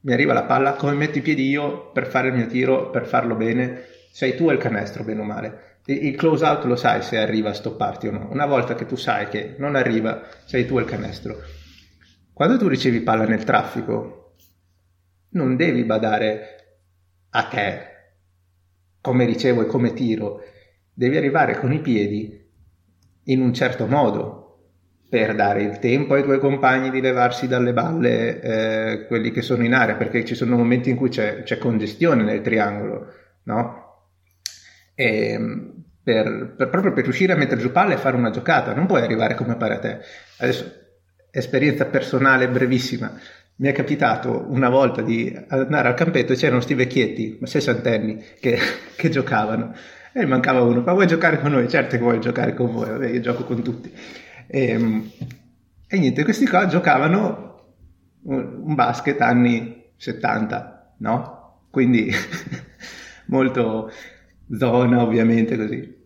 mi arriva la palla, come metto i piedi io per fare il mio tiro, per farlo bene, sei tu il canestro, bene o male. Il close out lo sai se arriva a stopparti o no. Una volta che tu sai che non arriva, sei tu il canestro. Quando tu ricevi palla nel traffico, non devi badare a te come ricevo e come tiro, devi arrivare con i piedi in un certo modo per dare il tempo ai tuoi compagni di levarsi dalle balle eh, quelli che sono in area, perché ci sono momenti in cui c'è, c'è congestione nel triangolo, no? E, ehm, per, per, proprio per riuscire a mettere giù palle e fare una giocata, non puoi arrivare come pare a te. Adesso, esperienza personale brevissima, mi è capitato una volta di andare al campetto e c'erano sti vecchietti, sessantenni, che, che giocavano. E mancava uno, ma vuoi giocare con noi? Certo che vuoi giocare con voi, vabbè, io gioco con tutti. E, ehm, e niente, questi qua giocavano un basket anni 70, no? Quindi molto zona ovviamente così.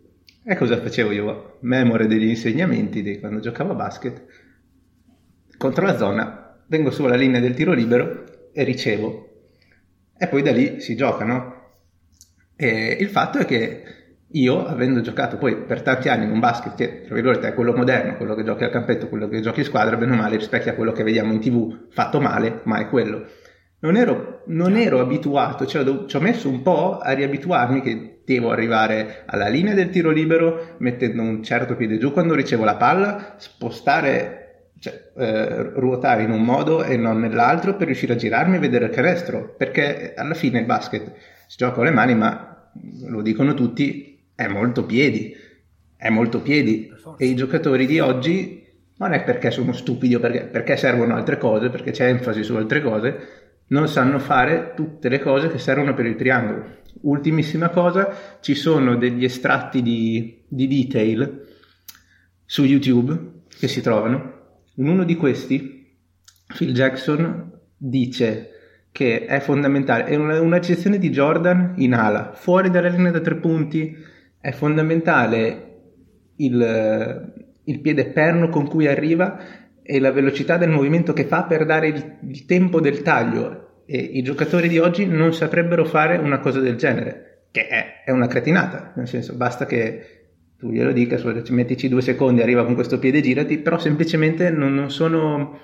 E cosa facevo io? Memore degli insegnamenti di quando giocavo a basket. Contro la zona, vengo sulla linea del tiro libero e ricevo. E poi da lì si gioca, no? E il fatto è che io, avendo giocato poi per tanti anni in un basket che, tra virgolette, è quello moderno, quello che giochi al campetto, quello che giochi in squadra, bene o male rispecchia quello che vediamo in tv, fatto male, ma è quello. Non ero, non ero abituato, cioè ci ho messo un po' a riabituarmi che devo arrivare alla linea del tiro libero mettendo un certo piede giù quando ricevo la palla, spostare, cioè, eh, ruotare in un modo e non nell'altro per riuscire a girarmi e vedere il canestro, perché alla fine il basket si gioca con le mani, ma lo dicono tutti, è molto piedi, è molto piedi. E i giocatori di oggi non è perché sono stupidi o perché, perché servono altre cose, perché c'è enfasi su altre cose, non sanno fare tutte le cose che servono per il triangolo. Ultimissima cosa, ci sono degli estratti di, di detail su YouTube che si trovano. In uno di questi, Phil Jackson dice che è fondamentale, è una, un'accezione di Jordan in ala, fuori dalla linea da tre punti, è fondamentale il, il piede perno con cui arriva e la velocità del movimento che fa per dare il, il, tempo del taglio. E i giocatori di oggi non saprebbero fare una cosa del genere, che è, è una cretinata, nel senso basta che tu glielo dica, mettici due secondi, arriva con questo piede, girati, però semplicemente non, non sono,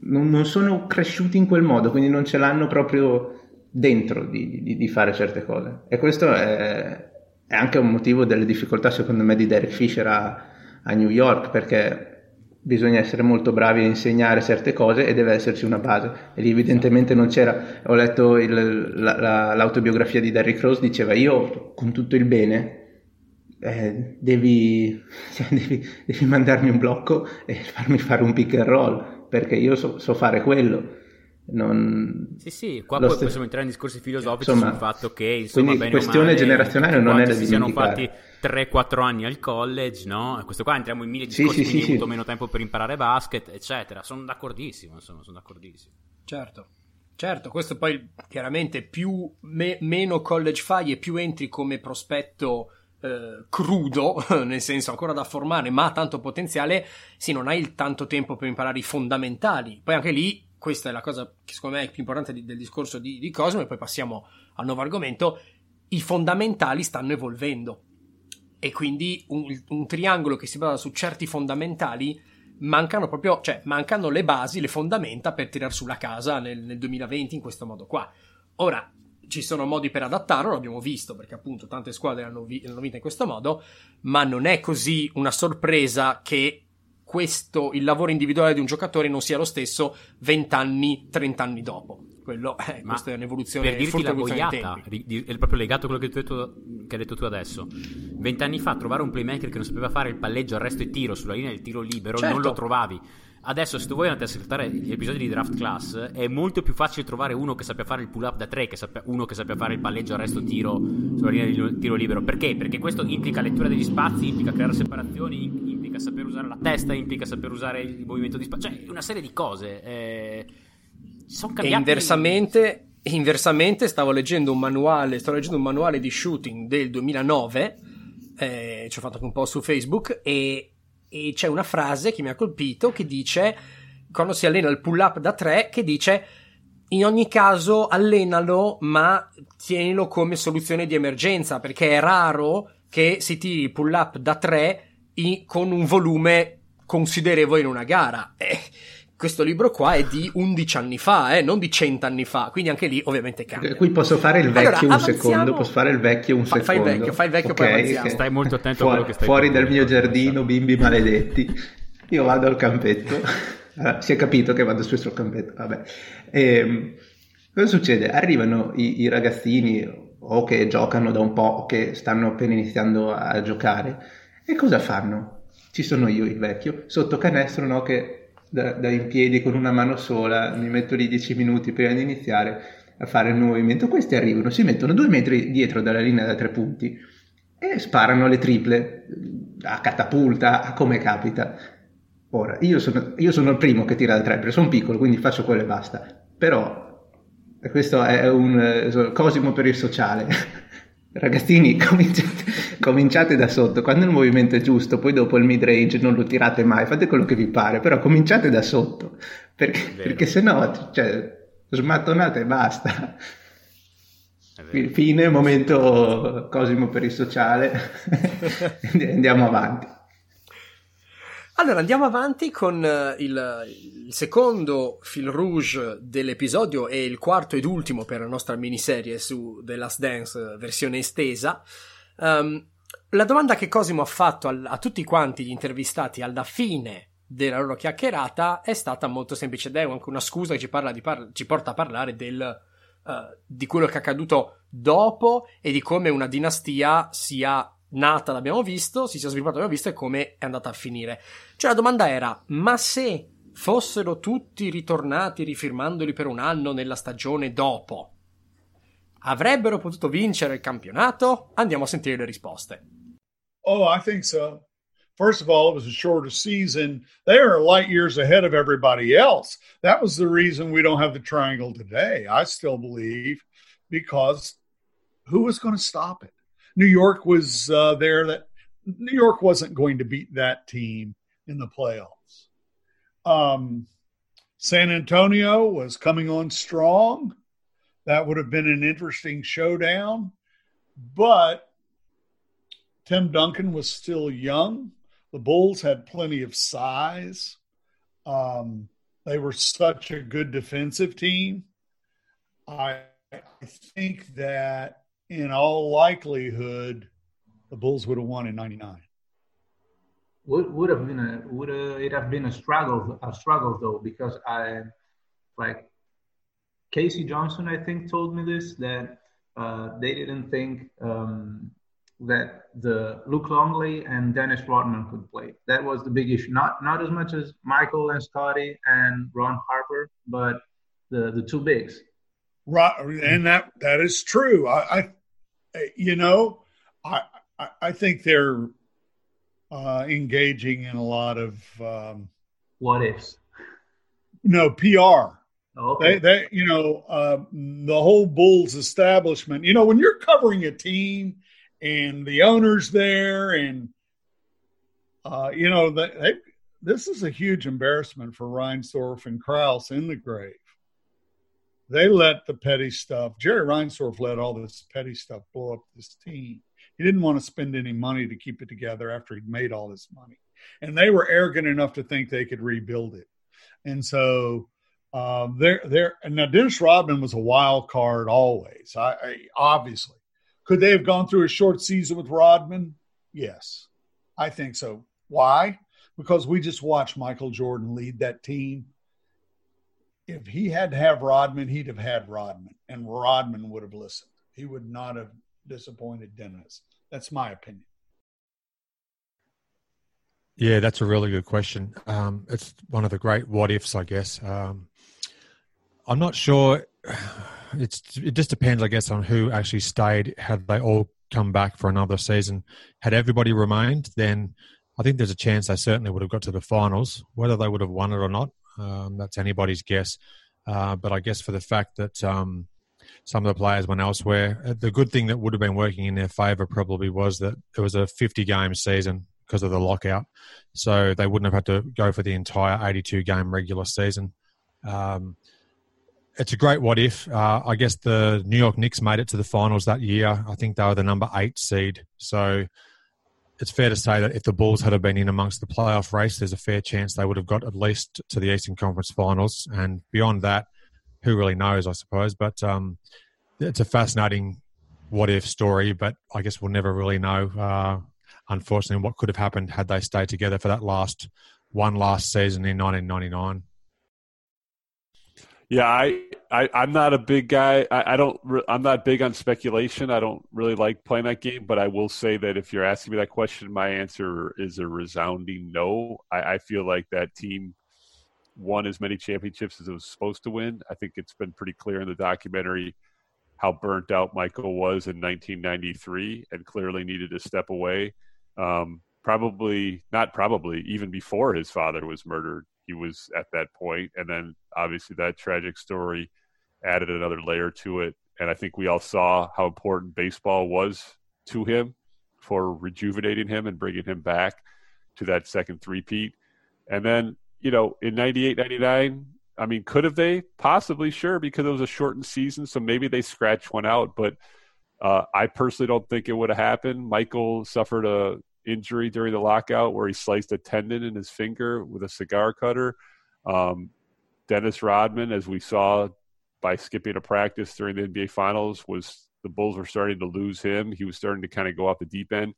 non, non, sono cresciuti in quel modo, quindi non ce l'hanno proprio dentro di, di, di fare certe cose. E questo è, è anche un motivo delle difficoltà secondo me di Derek Fisher a, a New York perché bisogna essere molto bravi a insegnare certe cose e deve esserci una base e lì evidentemente non c'era ho letto il, la, la, l'autobiografia di Derrick Rose diceva io con tutto il bene eh, devi, cioè, devi, devi, mandarmi un blocco e farmi fare un pick and roll perché io so, so fare quello non... Sì, sì, qua poi st- possiamo entrare in discorsi filosofici insomma, sul fatto che insomma, quindi questione male, generazionale non è da si siano fatti 3-4 anni al college, no? Questo qua entriamo in mille discorsi, sì, sì, sì, avuto meno tempo per imparare basket, eccetera. Sono d'accordissimo, insomma, sono d'accordissimo. Certo. Certo, questo poi chiaramente più me, meno college fai e più entri come prospetto eh, crudo, nel senso ancora da formare, ma tanto potenziale, sì, non hai il tanto tempo per imparare i fondamentali. Poi anche lì questa è la cosa che secondo me è più importante di, del discorso di, di Cosmo, e poi passiamo al nuovo argomento. I fondamentali stanno evolvendo e quindi un, un triangolo che si basa su certi fondamentali mancano proprio, cioè mancano le basi, le fondamenta per tirar su la casa nel, nel 2020 in questo modo qua. Ora, ci sono modi per adattarlo, l'abbiamo visto perché appunto tante squadre l'hanno, vi- l'hanno vinta in questo modo, ma non è così una sorpresa che questo, il lavoro individuale di un giocatore non sia lo stesso 20 anni, 30 anni dopo. Quello, eh, questa è un'evoluzione per dirti la boiata, è proprio legato a quello che, detto, che hai detto tu adesso. Vent'anni fa trovare un playmaker che non sapeva fare il palleggio, arresto e tiro sulla linea del tiro libero certo. non lo trovavi. Adesso, se tu vuoi andare a ascoltare gli episodi di Draft Class, è molto più facile trovare uno che sappia fare il pull up da 3 che sappia, uno che sappia fare il palleggio, arresto, tiro sulla linea del tiro libero. Perché? Perché questo implica lettura degli spazi, implica creare separazioni, implica saper usare la testa, implica saper usare il movimento di spazio, cioè una serie di cose. Eh, sono cambiate. E inversamente, inversamente stavo leggendo un manuale, sto leggendo un manuale di shooting del 2009, eh, ci ho fatto anche un po' su Facebook e e c'è una frase che mi ha colpito che dice quando si allena il pull up da 3 che dice in ogni caso allenalo, ma tienilo come soluzione di emergenza, perché è raro che si tiri pull up da 3 con un volume considerevole in una gara. Eh, questo libro qua è di 11 anni fa, eh, non di 100 anni fa, quindi anche lì ovviamente cambia. Qui posso fare il vecchio allora, un secondo, posso fare il vecchio un fa, secondo. Fai il vecchio, fai il vecchio okay, poi avanziamo. Stai molto attento fuori, a quello che stai Fuori dal mio giardino, bimbi maledetti. Io vado al campetto. Allora, si è capito che vado spesso al campetto, vabbè. E, ehm, cosa succede? Arrivano i, i ragazzini o che giocano da un po' o che stanno appena iniziando a giocare e cosa fanno? Ci sono io, il vecchio, sotto canestro, no, che da, da in piedi con una mano sola, mi metto lì dieci minuti prima di iniziare a fare il movimento. Questi arrivano, si mettono due metri dietro dalla linea da tre punti e sparano le triple a catapulta, a come capita. Ora, io sono, io sono il primo che tira da tre, perché sono piccolo, quindi faccio quello e basta. Però, questo è un eh, cosimo per il sociale. Ragazzini, cominciate, cominciate, da sotto, quando il movimento è giusto, poi dopo il mid range non lo tirate mai, fate quello che vi pare, però cominciate da sotto, perché, perché se no, cioè, smattonate e basta. Fine, momento Cosimo per il sociale, andiamo avanti. Allora andiamo avanti con uh, il, il, secondo fil rouge dell'episodio e il quarto ed ultimo per la nostra miniserie su The Last Dance uh, versione estesa. Um, la domanda che Cosimo ha fatto al, a tutti quanti gli intervistati alla fine della loro chiacchierata è stata molto semplice ed è anche una scusa che ci, par- ci porta a parlare del, uh, di quello che è accaduto dopo e di come una dinastia sia nata l'abbiamo visto, si sia sviluppata l'abbiamo visto e come è andata a finire. Cioè la domanda era, ma se fossero tutti ritornati rifirmandoli per un anno nella stagione dopo, avrebbero potuto vincere il campionato? Andiamo a sentire le risposte. Oh, I think so. First of all, it was a shorter season. They are light years ahead of everybody else. That was the reason we don't have the triangle today. I still believe because who was going to stop it? New York was uh, there. That New York wasn't going to beat that team in the playoffs. Um, San Antonio was coming on strong. That would have been an interesting showdown, but Tim Duncan was still young. The Bulls had plenty of size. Um, they were such a good defensive team. I, I think that in all likelihood, the Bulls would have won in '99. Would would have been a would it have been a struggle a struggle though because I like Casey Johnson I think told me this that uh, they didn't think um, that the Luke Longley and Dennis Rodman could play. That was the big issue. Not not as much as Michael and Scotty and Ron Harper, but the the two bigs. Right, and that that is true. I, I you know, I I think they're uh, engaging in a lot of um, what ifs. No PR. Oh, okay. They, they, you know, uh, the whole Bulls establishment. You know, when you're covering a team and the owners there, and uh, you know, they, they, this is a huge embarrassment for Reinsdorf and Kraus in the grave. They let the petty stuff. Jerry Reinsdorf let all this petty stuff blow up this team. He didn't want to spend any money to keep it together after he'd made all this money. And they were arrogant enough to think they could rebuild it. And so um, there, there. Now Dennis Rodman was a wild card always. I, I obviously could they have gone through a short season with Rodman? Yes, I think so. Why? Because we just watched Michael Jordan lead that team if he had to have Rodman, he'd have had Rodman, and Rodman would have listened. He would not have disappointed Dennis. That's my opinion. Yeah, that's a really good question. Um, it's one of the great what ifs, I guess. Um, I'm not sure. It's it just depends, I guess, on who actually stayed. Had they all come back for another season, had everybody remained, then I think there's a chance they certainly would have got to the finals. Whether they would have won it or not, um, that's anybody's guess. Uh, but I guess for the fact that um, some of the players went elsewhere, uh, the good thing that would have been working in their favour probably was that it was a 50 game season because of the lockout. So they wouldn't have had to go for the entire 82 game regular season. Um, it's a great what if. Uh, I guess the New York Knicks made it to the finals that year. I think they were the number eight seed. So it's fair to say that if the Bulls had been in amongst the playoff race, there's a fair chance they would have got at least to the Eastern Conference Finals. And beyond that, who really knows, I suppose. But um, it's a fascinating what if story, but I guess we'll never really know, uh, unfortunately, what could have happened had they stayed together for that last one last season in 1999. Yeah, I, I I'm not a big guy. I, I don't. Re- I'm not big on speculation. I don't really like playing that game. But I will say that if you're asking me that question, my answer is a resounding no. I, I feel like that team won as many championships as it was supposed to win. I think it's been pretty clear in the documentary how burnt out Michael was in 1993 and clearly needed to step away. Um, probably not probably even before his father was murdered he was at that point and then obviously that tragic story added another layer to it and i think we all saw how important baseball was to him for rejuvenating him and bringing him back to that second three-peat and then you know in 98 99 i mean could have they possibly sure because it was a shortened season so maybe they scratched one out but uh, I personally don't think it would have happened. Michael suffered a injury during the lockout where he sliced a tendon in his finger with a cigar cutter. Um, Dennis Rodman, as we saw by skipping a practice during the NBA Finals, was the Bulls were starting to lose him. He was starting to kind of go off the deep end.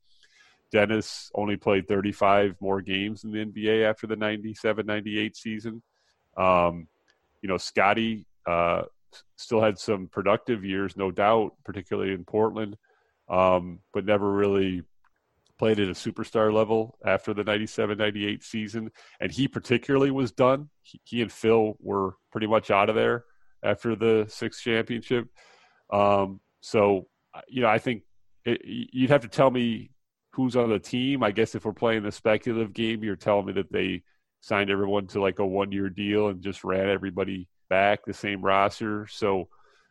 Dennis only played 35 more games in the NBA after the 97 98 season. Um, you know, Scotty uh, still had some productive years, no doubt, particularly in Portland, um, but never really played at a superstar level after the 97 98 season. And he particularly was done. He, he, and Phil were pretty much out of there after the sixth championship. Um, so, you know, I think it, you'd have to tell me who's on the team. I guess if we're playing the speculative game, you're telling me that they signed everyone to like a one year deal and just ran everybody back the same roster. So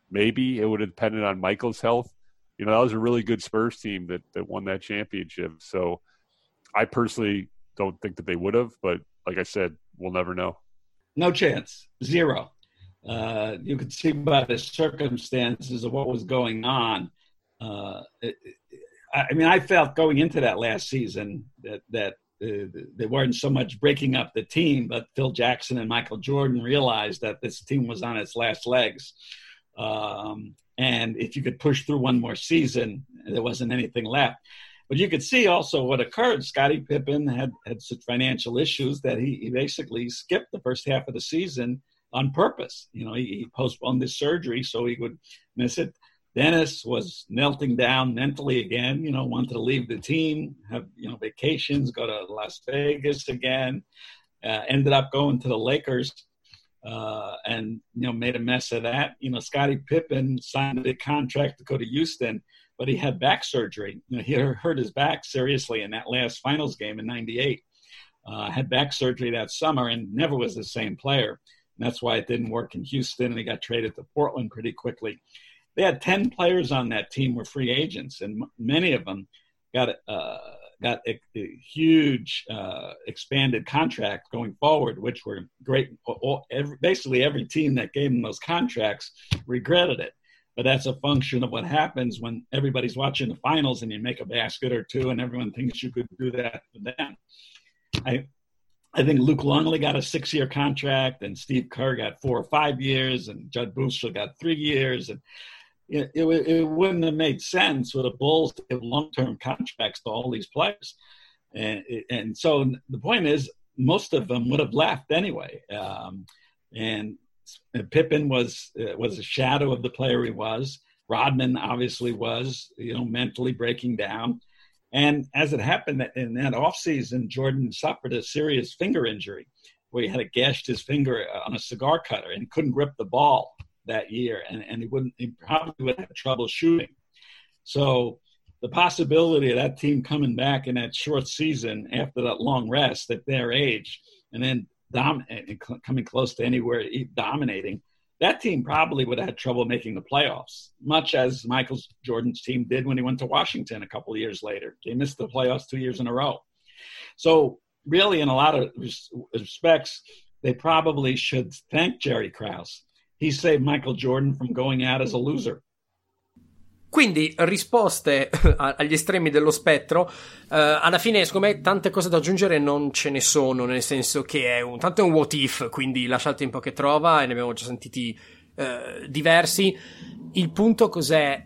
maybe it would have depended on Michael's health you know that was a really good Spurs team that that won that championship. So I personally don't think that they would have, but like I said, we'll never know. No chance, zero. Uh, you could see by the circumstances of what was going on. Uh, it, I mean, I felt going into that last season that that uh, they weren't so much breaking up the team, but Phil Jackson and Michael Jordan realized that this team was on its last legs. Um, and if you could push through one more season, there wasn't anything left. But you could see also what occurred. Scottie Pippen had, had such financial issues that he, he basically skipped the first half of the season on purpose. You know, he, he postponed this surgery so he would miss it. Dennis was melting down mentally again, you know, wanted to leave the team, have, you know, vacations, go to Las Vegas again. Uh, ended up going to the Lakers uh, and you know made a mess of that. You know, Scottie Pippen signed a contract to go to Houston, but he had back surgery. You know, he hurt his back seriously in that last finals game in '98. Uh, had back surgery that summer and never was the same player. That's why it didn't work in Houston, and he got traded to Portland pretty quickly. They had ten players on that team were free agents, and many of them got uh, got a, a huge uh, expanded contract going forward, which were great. All, every, basically, every team that gave them those contracts regretted it. But that's a function of what happens when everybody's watching the finals and you make a basket or two, and everyone thinks you could do that for them. I, I think Luke Longley got a six-year contract, and Steve Kerr got four or five years, and Judd Buechler got three years, and it, it, it, wouldn't have made sense for the Bulls to give long term contracts to all these players. And, and so the point is, most of them would have left anyway. Um, and Pippen was uh, was a shadow of the player he was. Rodman obviously was, you know, mentally breaking down. And as it happened in that offseason, Jordan suffered a serious finger injury where he had to gashed his finger uh, on a cigar cutter and couldn't grip the ball that year, and, and he wouldn't he probably would have trouble shooting. So the possibility of that team coming back in that short season after that long rest at their age, and then dom- coming close to anywhere dominating, that team probably would have had trouble making the playoffs, much as Michael Jordan's team did when he went to Washington a couple years later. They missed the playoffs two years in a row. So, really, in a lot of respects, they probably should thank Jerry Krause he saved Michael Jordan from going out as a loser. Quindi risposte agli estremi dello spettro, uh, alla fine secondo me tante cose da aggiungere non ce ne sono, nel senso che è un, tanto è un what if, quindi lascia il tempo che trova e ne abbiamo già sentiti uh, diversi. Il punto cos'è?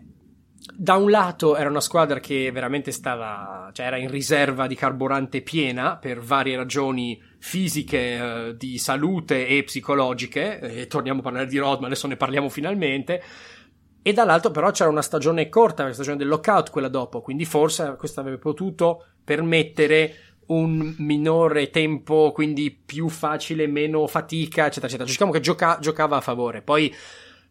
Da un lato era una squadra che veramente stava, cioè era in riserva di carburante piena per varie ragioni fisiche, uh, di salute e psicologiche, e torniamo a parlare di Rodman, adesso ne parliamo finalmente e dall'altro però c'era una stagione corta, la stagione del lockout, quella dopo, quindi forse questo avrebbe potuto permettere un minore tempo, quindi più facile, meno fatica, eccetera, eccetera. Diciamo che gioca- giocava a favore. Poi,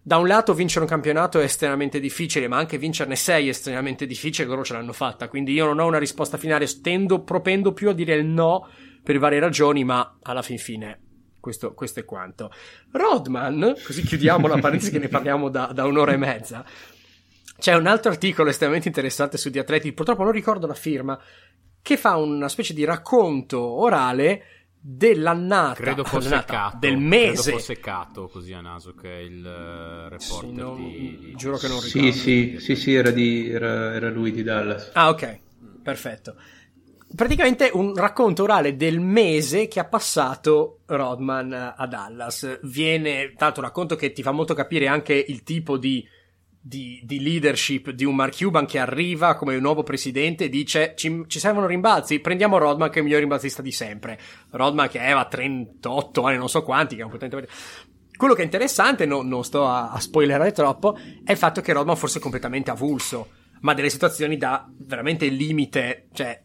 da un lato, vincere un campionato è estremamente difficile, ma anche vincerne sei è estremamente difficile, loro ce l'hanno fatta. Quindi io non ho una risposta finale, tendo, propendo più a dire il no per varie ragioni, ma alla fin fine questo, questo, è quanto. Rodman, così chiudiamo la parentesi che ne parliamo da, da, un'ora e mezza. C'è un altro articolo estremamente interessante su The Athletic, purtroppo non ricordo la firma, che fa una specie di racconto orale dell'annata credo fosse Cato del mese credo fosse Cato così a naso che è il uh, reporter sì, non, di... giuro che non ricordo sì sì sì, sì era, di, era, era lui di Dallas ah ok perfetto praticamente un racconto orale del mese che ha passato Rodman a Dallas. Viene, tanto un racconto che ti fa molto capire anche il tipo di, di, di leadership di un Mark Cuban che arriva come nuovo presidente e dice ci, ci, servono rimbalzi, prendiamo Rodman che è il miglior rimbalzista di sempre. Rodman che aveva 38 anni, non so quanti, che è completamente... Quello che è interessante, no, non sto a, a spoilerare troppo, è il fatto che Rodman fosse completamente avulso, ma delle situazioni da veramente limite, cioè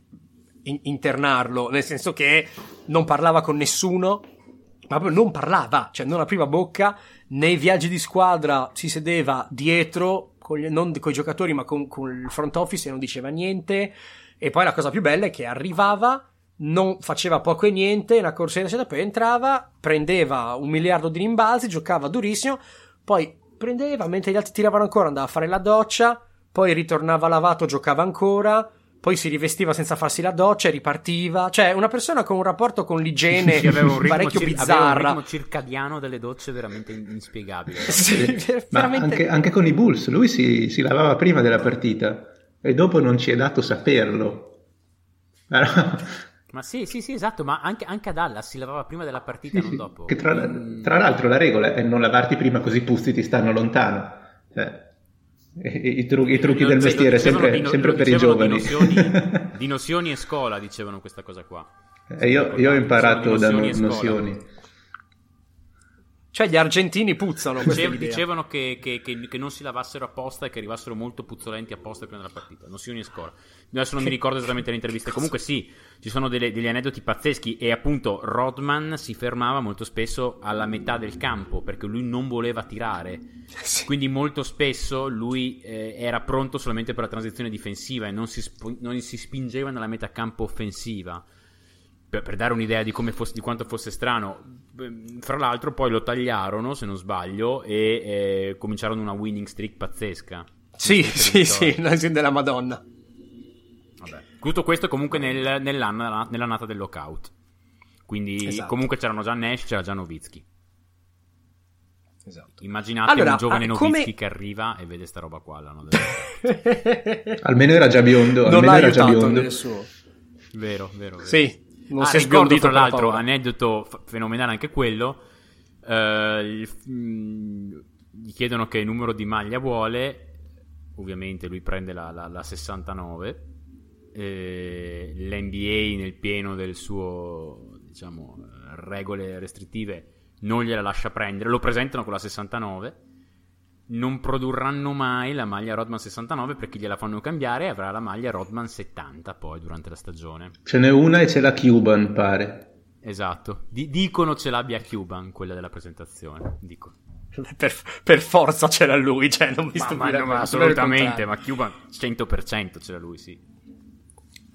internarlo, nel senso che non parlava con nessuno, ma proprio non parlava, cioè non apriva bocca, nei viaggi di squadra si sedeva dietro, con gli, non con i giocatori ma con, con il front office e non diceva niente, e poi la cosa più bella è che arrivava, non faceva poco e niente, una corsetta, poi entrava, prendeva un miliardo di rimbalzi, giocava durissimo, poi prendeva, mentre gli altri tiravano ancora, andava a fare la doccia, poi ritornava lavato, giocava ancora, poi si rivestiva senza farsi la doccia e ripartiva. Cioè, una persona con un rapporto con l'igiene parecchio cir- bizzarra. Aveva un ritmo circadiano delle docce veramente inspiegabile. sì, veramente... anche, anche, con i Bulls, lui si, si, lavava prima della partita e dopo non ci è dato saperlo. Ma sì, sì, sì, esatto, ma anche, anche, a Dallas si lavava prima della partita, sì, non dopo. Che tra, tra, l'altro la regola è non lavarti prima così i puzzi ti stanno lontano. Cioè, i, i, i trucchi del mestiere, sempre, di, sempre per i giovani. Di nozioni, di nozioni, e scola dicevano questa cosa qua. E io, io ho imparato da no, nozioni. Cioè gli argentini puzzano. Dicev- dicevano che, che, che, che, non si lavassero apposta e che arrivassero molto puzzolenti apposta prima della partita. Nozioni e scola. Adesso non mi ricordo esattamente le interviste. Comunque sì, ci sono delle, degli aneddoti pazzeschi e appunto Rodman si fermava molto spesso alla metà del campo perché lui non voleva tirare. Sì. Quindi molto spesso lui eh, era pronto solamente per la transizione difensiva e non si, sp- non si spingeva nella metà campo offensiva. Per, per, dare un'idea di, fosse, di, quanto fosse strano. Fra l'altro, poi lo tagliarono, se non sbaglio, e eh, cominciarono una winning streak pazzesca. Sì, sì, sì, della Madonna. Tutto questo comunque nel, nell'anno, nell'annata del lockout. Quindi esatto. comunque c'erano già Nash, c'era già Novitsky. Esatto. Immaginate allora, un giovane ah, Novitsky come... che arriva e vede sta roba qua. almeno era già biondo. Non almeno l'ha era già biondo. Vero, vero, vero. Sì, non ah, si è ricordo tra l'altro, aneddoto f- fenomenale anche quello. Il, mh, gli chiedono che numero di maglia vuole. Ovviamente lui prende la, la, la 69 eh, l'NBA nel pieno del suo, diciamo, regole restrittive non gliela lascia prendere, lo presentano con la 69, non produrranno mai la maglia Rodman 69 perché gliela fanno cambiare e avrà la maglia Rodman 70 poi durante la stagione. Ce n'è una e c'è la Cuban, pare. Esatto, D- dicono ce l'abbia Cuban, quella della presentazione, dico. Per, per, forza c'era lui, cioè non mi stupirebbe. Ma, ma assolutamente, ma Cuban 100% c'era lui, sì.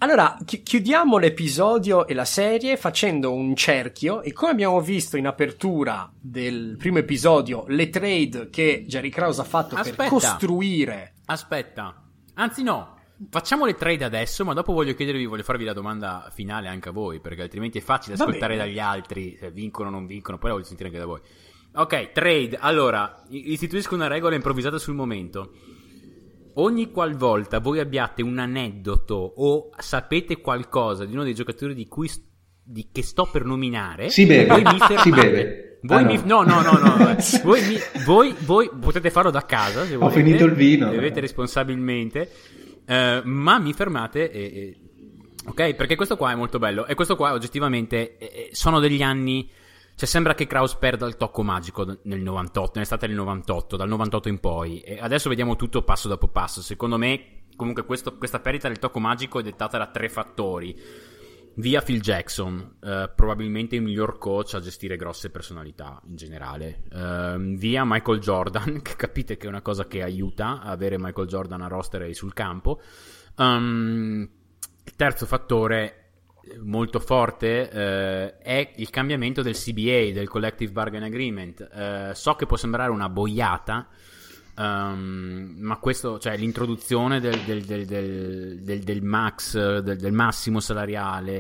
Allora, chi- chiudiamo l'episodio e la serie facendo un cerchio e come abbiamo visto in apertura del primo episodio, le trade che Jerry Krause ha fatto aspetta, per costruire... Aspetta, anzi no, facciamo le trade adesso, ma dopo voglio chiedervi, voglio farvi la domanda finale anche a voi, perché altrimenti è facile ascoltare dagli altri se vincono o non vincono, poi la voglio sentire anche da voi. Ok, trade. Allora, istituisco una regola improvvisata sul momento. Ogni qualvolta voi abbiate un aneddoto o sapete qualcosa di uno dei giocatori di cui di, che sto per nominare, si beve. Si beve. Voi Ah, mi, no. no, no, no, no. voi, mi- voi- voi potete farlo da casa se Ho volete. finito il vino. Bevete responsabilmente. eh, ma mi fermate e, e- Ok, perché questo qua è molto bello. E questo qua oggettivamente eh, eh, sono degli anni... Cioè sembra che Kraus perda il tocco magico nel 98, nell'estate del 98, dal 98 in poi. E adesso vediamo tutto passo dopo passo. Secondo me, comunque, questo- questa perdita del tocco magico è dettata da tre fattori. Via Phil Jackson, eh, probabilmente il miglior coach a gestire grosse personalità in generale. Ehm, via Michael Jordan, che capite che è una cosa che aiuta avere Michael Jordan a roster e sul campo. Ehm, il terzo fattore eh, molto forte eh, è il cambiamento del CBA, del Collective Bargain Agreement. Eh, so che può sembrare una boiata, ehm, ma questo, cioè l'introduzione del, del- del- del- max, del, del massimo salariale,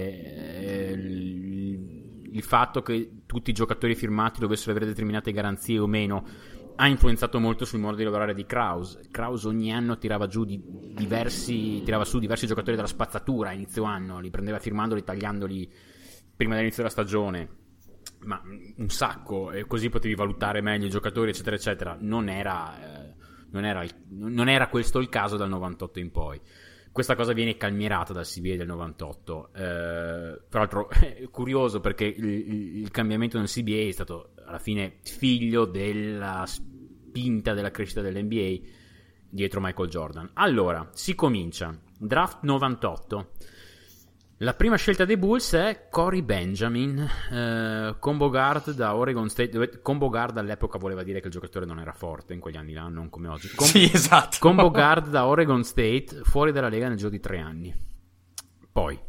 eh, il, il fatto che tutti i giocatori firmati dovessero avere determinate garanzie o meno ha influenzato molto sul modo di lavorare di Kraus. Kraus ogni anno tirava giù di diversi, tirava su diversi giocatori dalla spazzatura a inizio anno, li prendeva firmandoli, tagliandoli prima dell'inizio della stagione. Ma un sacco, e così potevi valutare meglio i giocatori, eccetera, eccetera. Non era, eh, non era, non era questo il caso dal 98 in poi. Questa cosa viene calmierata dal CBA del 98. Eh, tra l'altro è curioso perché il, il- cambiamento nel CBA è stato alla fine figlio della spinta della crescita dell'NBA dietro Michael Jordan. Allora, si comincia. Draft 98. La prima scelta dei Bulls è Cory Benjamin, eh, combo guard da Oregon State. dove- Combo guard all'epoca voleva dire che il giocatore non era forte in quegli anni là, non come oggi. Com- Sì, esatto. Combo guard da Oregon State, fuori dalla Lega nel giro di tre anni. Poi,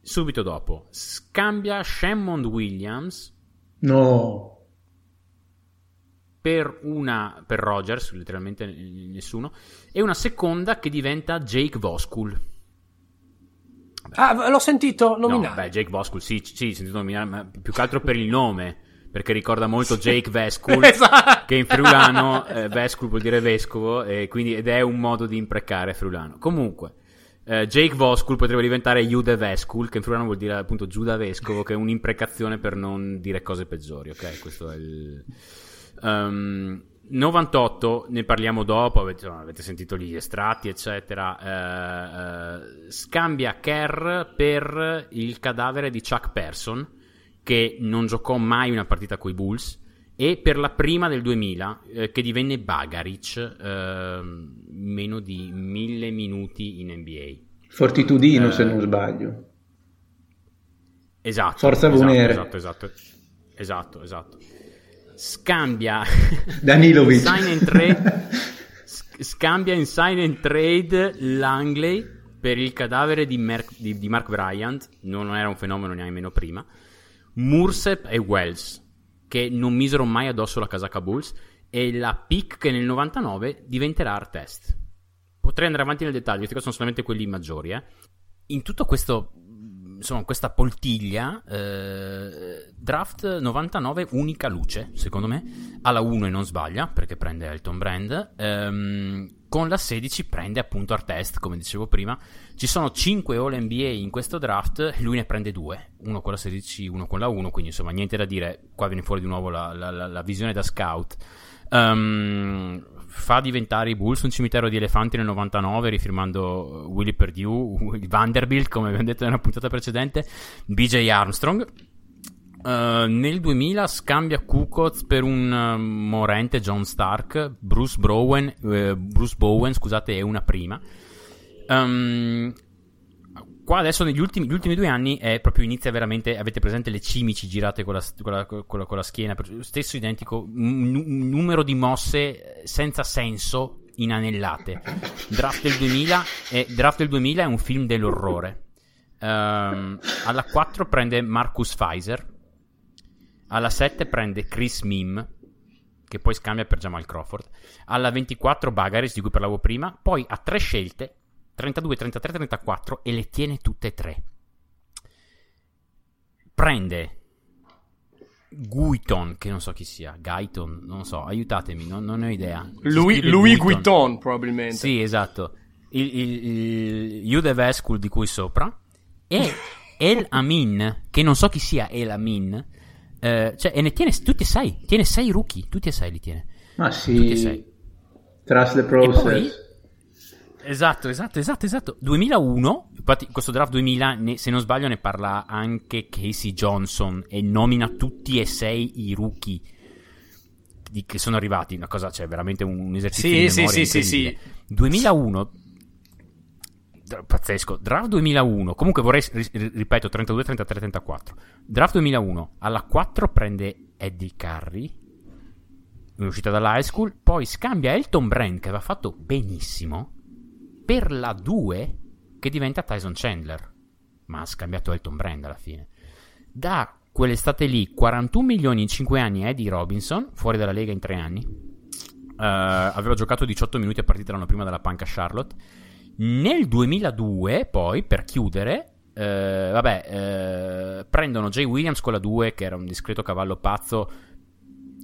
subito dopo, scambia Shammond Williams No. per una per Rogers, letteralmente nessuno, e una seconda che diventa Jake Voskul. Ah, l'ho sentito No, nominare. beh, Jake Voskul, sì, sì, sentito nominare, ma più che altro per il nome, perché ricorda molto Jake Veskul, Esatto. che in friulano eh, Veskul vuol dire vescovo, e quindi, ed è un modo di imprecare friulano. Comunque, eh, Jake Voskul potrebbe diventare Jude Veskul, che in friulano vuol dire appunto Giuda Vescovo, che è un'imprecazione per non dire cose peggiori, ok? Questo è il... Ehm, 98, ne parliamo dopo, avete, avete sentito gli estratti, eccetera. eh, eh, scambia Kerr per il cadavere di Chuck Person, che non giocò mai una partita coi Bulls, e per la prima del 2000, eh, che divenne Bagaric, ehm, meno di mille minuti in NBA. Fortitudino, Eh, se non sbaglio. Esatto. Forza esatto. Esatto, esatto. Esatto, esatto. Scambia Danilovic. sign and trade sc- scambia in sign and trade Langley per il cadavere di, Merc- di- di Mark Bryant, non era un fenomeno nemmeno prima. Mursep e Wells, che non misero mai addosso la casacca Bulls, e la pick che nel 99 diventerà Artest. Potrei andare avanti nel dettaglio, questi sono solamente quelli maggiori. eh. In tutto questo, insomma, questa poltiglia, eh, draft 99 unica luce, secondo me. Alla 1 e non sbaglia, perché prende Elton Brand. ehm, con la 16 prende appunto Artest, come dicevo prima. Ci sono 5 All NBA in questo draft, lui ne prende 2, uno con la 16, uno con la 1, quindi insomma niente da dire, qua viene fuori di nuovo la, la- la- visione da scout. Ehm, fa diventare i Bulls un cimitero di elefanti nel 99 rifirmando Willy Perdue, il Vanderbilt come abbiamo detto nella puntata precedente, BJ Armstrong. Eh, nel 2000 scambia Kukoc per un eh, morente John Stark, Bruce Bowen, eh, Bruce Bowen scusate, e una prima. Ehm, qua adesso negli ultimi, gli ultimi due anni è proprio inizia veramente avete presente le cimici girate con la, con la- con la- con la schiena stesso identico un numero di mosse eh, senza senso inanellate. Draft del 2000 è, draft del 2000 è un film dell'orrore. Ehm, alla 4 prende Marcus Pfizer alla 7 prende Chris Mim che poi scambia per Jamal Crawford alla 24 Bagaris di cui parlavo prima poi ha tre scelte 32, 33, 34 e le tiene tutte e tre. Prende Guiton, che non so chi sia, Gaiton, non so, aiutatemi, non, non ho idea. Scrive Louis Guiton. Probabilmente. Sì, esatto. Il, il, il the School di cui sopra. E El Amin, che non so chi sia El Amin. eh, cioè, e ne tiene tutti e sei. Tiene sei rookie, tutti e sei li tiene. Ma Tutti e sì, sei. trust the E poi, process. Esatto, esatto, esatto, esatto. 2001, infatti questo draft 2000, ne- se non sbaglio, ne parla anche Casey Johnson e nomina tutti e sei i rookie di- che sono arrivati. Una cosa, cioè, veramente un, un esercizio Sì, di sì, sì, sì, incredibile. 2001, dra- pazzesco. Draft 2001, comunque vorrei, ri- ripeto, 32, 33, 34. Draft 2001, alla 4 prende Eddie Curry uscita dall'high school, poi scambia Elton Brand che aveva fatto benissimo per la 2 che diventa Tyson Chandler. Ma ha scambiato Elton Brand alla fine. Da quell'estate lì 41 milioni in 5 anni Eddie Robinson, fuori dalla Lega in 3 anni. Eh, aveva giocato 18 minuti a partita l'anno prima dalla panca Charlotte. Nel 2002, poi, per chiudere, eh, vabbè, eh, prendono Jay Williams con la 2, che era un discreto cavallo pazzo,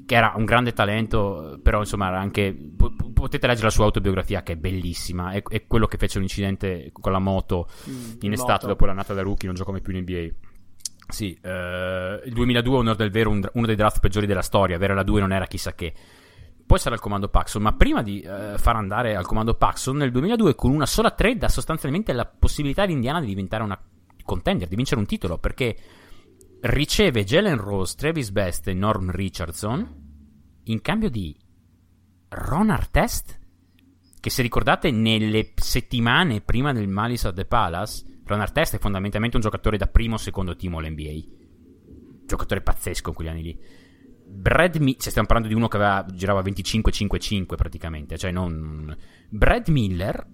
che era un grande talento, però insomma era anche... po- Potete leggere la sua autobiografia che è bellissima, è, è quello che fece un incidente con la moto in estate moto. dopo la nata da rookie, non gioca mai più in NBA. Sì, eh, il 2002 onor del vero un- uno dei draft peggiori della storia, avere la 2 non era chissà che. Poi sarà il comando Paxson, ma prima di eh, far andare al comando Paxson, nel 2002 con una sola trade dà sostanzialmente la possibilità di Indiana di diventare una contender, di vincere un titolo, perché riceve Jalen Rose, Travis Best e Norm Richardson in cambio di Ron Artest, che se ricordate nelle settimane prima del Malice at the Palace, Ron Artest è fondamentalmente un giocatore da primo o secondo team all-NBA. Giocatore pazzesco in quegli anni lì. Brad Mi- cioè stiamo parlando di uno che aveva, girava 25-5-5 praticamente, cioè non... Brad Miller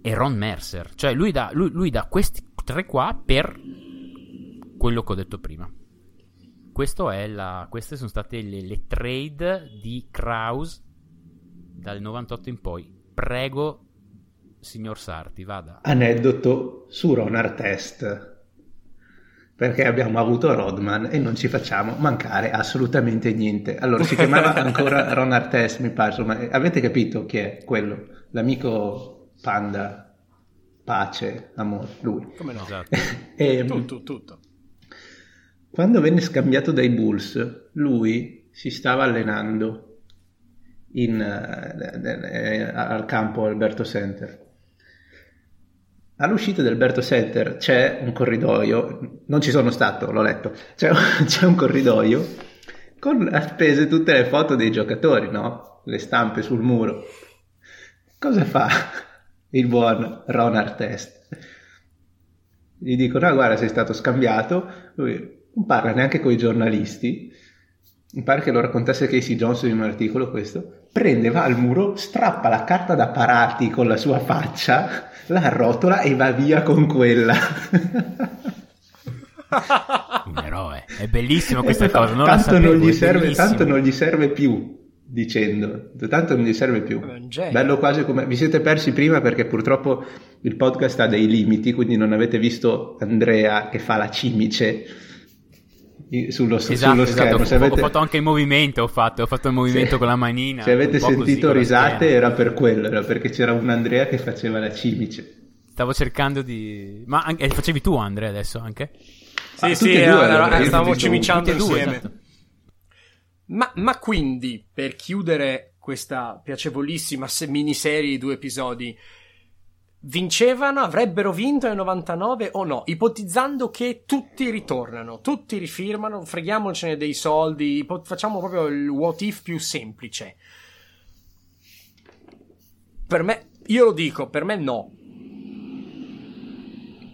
e Ron Mercer, cioè lui dà, lui, lui dà questi tre qua per quello che ho detto prima. Questo è la, queste sono state le, le trade di Kraus dal 98 in poi. Prego, signor Sarti, vada. Aneddoto su Ron Artest. Perché abbiamo avuto Rodman e non ci facciamo mancare assolutamente niente. Allora, si chiamava ancora Ron Artest, mi pare. Insomma, avete capito chi è quello? L'amico panda, pace, amore, lui. Come no? Esatto. E, Tutto, tutto. Quando venne scambiato dai Bulls, lui si stava allenando in, eh, al campo Alberto Center. All'uscita del Alberto Center c'è un corridoio, non ci sono stato, l'ho letto, c'è, c'è un corridoio con appese tutte le foto dei giocatori, no? Le stampe sul muro. Cosa fa il buon Ron Artest? Gli dicono, ah guarda sei stato scambiato, lui non parla neanche con i giornalisti, mi pare che lo raccontasse Casey Johnson in un articolo questo, prende, va al muro, strappa la carta da parati con la sua faccia, la arrotola e va via con quella. Un eroe. È bellissima questa E cosa, non tanto, sapevo, non serve, tanto non gli serve più, dicendo, tanto non gli serve più. Bello quasi come... Vi siete persi prima perché purtroppo il podcast ha dei limiti, quindi non avete visto Andrea che fa la cimice sullo, Esatto, sullo esatto. schermo. Ho, Se ho avete- fatto anche il movimento, ho fatto, ho fatto il movimento se- con la manina. Se avete così sentito risate era per quello, era perché c'era un Andrea che faceva la cimice. Stavo cercando di... Ma anche, eh, facevi tu Andrea adesso anche? Sì, Ah, sì, allora, e cimiciando Tutti e due, insieme. esatto. Ma, ma quindi, per chiudere questa piacevolissima se- miniserie di due episodi, vincevano, avrebbero vinto nel 99 o no? Ipotizzando che tutti ritornano, tutti rifirmano, freghiamocene dei soldi, facciamo proprio il what if più semplice. Per me, io lo dico, per me no.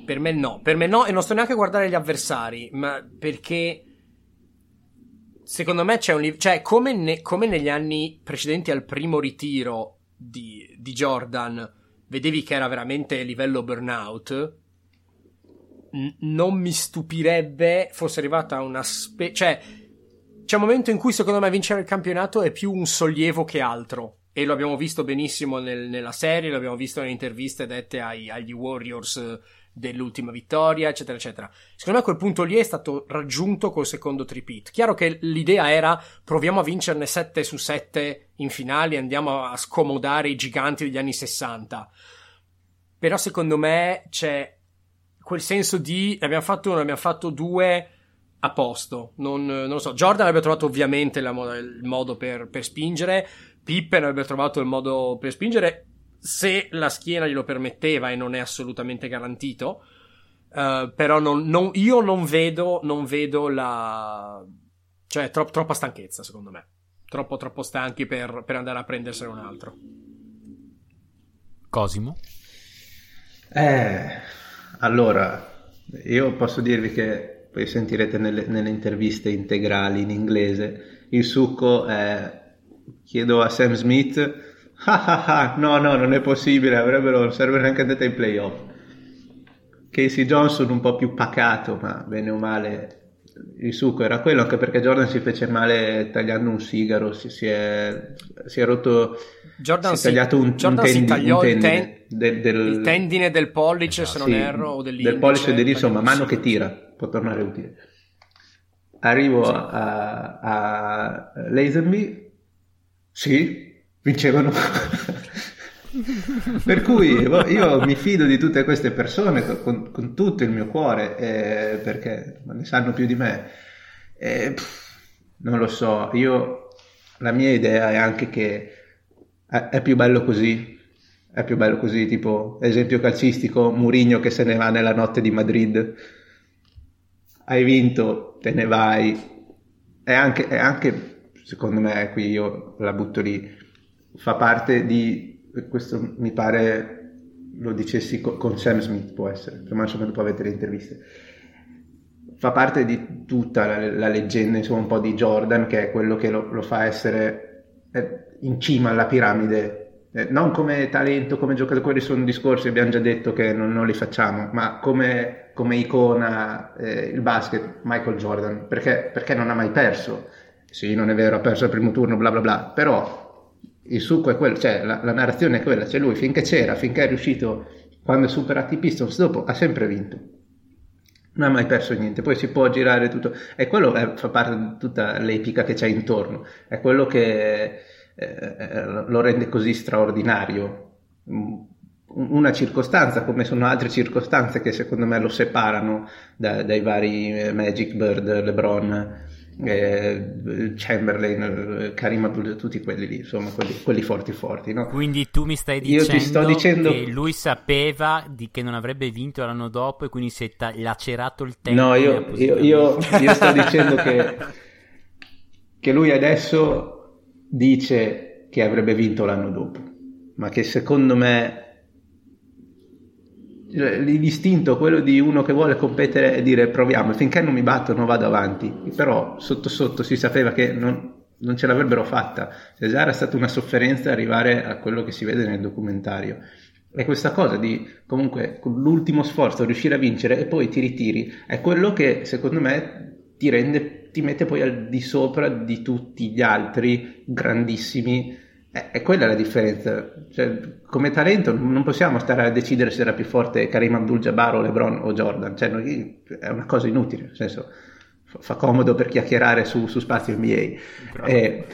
Per me no, per me no, e non sto neanche a guardare gli avversari, ma perché secondo me c'è un livello, cioè come, ne- come negli anni precedenti al primo ritiro di, di Jordan, vedevi che era veramente livello burnout, n- non mi stupirebbe fosse arrivata una spe- cioè c'è un momento in cui secondo me vincere il campionato è più un sollievo che altro. E lo abbiamo visto benissimo nel- nella serie, lo abbiamo visto nelle interviste dette ai- agli Warriors dell'ultima vittoria, eccetera, eccetera. Secondo me quel punto lì è stato raggiunto col secondo tripit. Chiaro che l'idea era proviamo a vincerne 7 su 7 in finale, andiamo a scomodare i giganti degli anni 60. Però secondo me c'è quel senso di ne abbiamo fatto uno, ne abbiamo fatto due a posto. Non, non lo so. Jordan avrebbe trovato ovviamente la, il modo per, per spingere. Pippen avrebbe trovato il modo per spingere se la schiena glielo permetteva e non è assolutamente garantito. Uh, però non, non, io non vedo, non vedo la. cioè, tro- troppa stanchezza, secondo me. Troppo, troppo stanchi per, per andare a prendersene un altro. Cosimo? Eh, allora, io posso dirvi che poi sentirete nelle, nelle interviste integrali in inglese. Il succo è. Chiedo a Sam Smith Ah, ah, ah, no, no, non è possibile, avrebbero, non sarebbero neanche andate ai playoff. Casey Johnson un po' più pacato, ma bene o male il succo era quello, anche perché Jordan si fece male tagliando un sigaro, si, si, è, si è, rotto, Jordan si è tagliato un, Jordan un, tendi, tagliò un tendine, il, ten, del, del, il tendine del pollice, esatto, se non sì, erro, o dell'indice. Del pollice e dell'indice, insomma, mano che tira, può tornare utile. Arrivo sì. a, a Lazenby, sì, vincevano. per cui boh, io mi fido di tutte queste persone con, con tutto il mio cuore eh, perché ne sanno più di me. Eh, pff, non lo so, io la mia idea è anche che è, è più bello così. È più bello così, tipo esempio calcistico, Murigno che se ne va nella notte di Madrid. Hai vinto, te ne vai. È anche, è anche secondo me, qui io la butto lì, fa parte di, questo mi pare lo dicessi con Sam Smith, può essere, prima insomma dopo avete le interviste, fa parte di tutta la, la, leggenda, insomma un po' di Jordan, che è quello che lo, lo fa essere in cima alla piramide. Eh, non come talento, come giocatore, quelli sono discorsi, abbiamo già detto che non, non li facciamo, ma come, come icona eh, il basket, Michael Jordan, perché, perché, non ha mai perso. Sì, non è vero, ha perso il primo turno, bla bla bla, però il succo è quello, cioè la, la narrazione è quella, cioè lui finché c'era, finché è riuscito, quando ha superato i Pistons, dopo ha sempre vinto. Non ha mai perso niente, poi si può girare tutto, e quello è, fa parte di tutta l'epica che c'è intorno, è quello che eh, lo rende così straordinario. Una circostanza, come sono altre circostanze che secondo me lo separano da, dai vari Magic Bird, LeBron, eh, Chamberlain, Karim Abdul, tutti quelli lì, insomma, quelli, quelli forti forti. No? Quindi tu mi stai dicendo, dicendo, che lui sapeva di che non avrebbe vinto l'anno dopo e quindi si è ta- lacerato il tempo. No, io, io, io, io sto dicendo che, che lui adesso dice che avrebbe vinto l'anno dopo, ma che secondo me l'istinto, quello di uno che vuole competere e dire proviamo, finché non mi battono vado avanti, però sotto sotto si sapeva che non, non ce l'avrebbero fatta, cioè già era stata una sofferenza arrivare a quello che si vede nel documentario. E questa cosa di comunque con l'ultimo sforzo riuscire a vincere e poi ti ritiri è quello che secondo me ti rende, ti mette poi al di sopra di tutti gli altri grandissimi è, è quella la differenza. Cioè, come talento non possiamo stare a decidere se era più forte Karim Abdul-Jabbar o LeBron o Jordan. Cioè, noi, è una cosa inutile, nel senso fa comodo per chiacchierare su, su spazio NBA. Eh,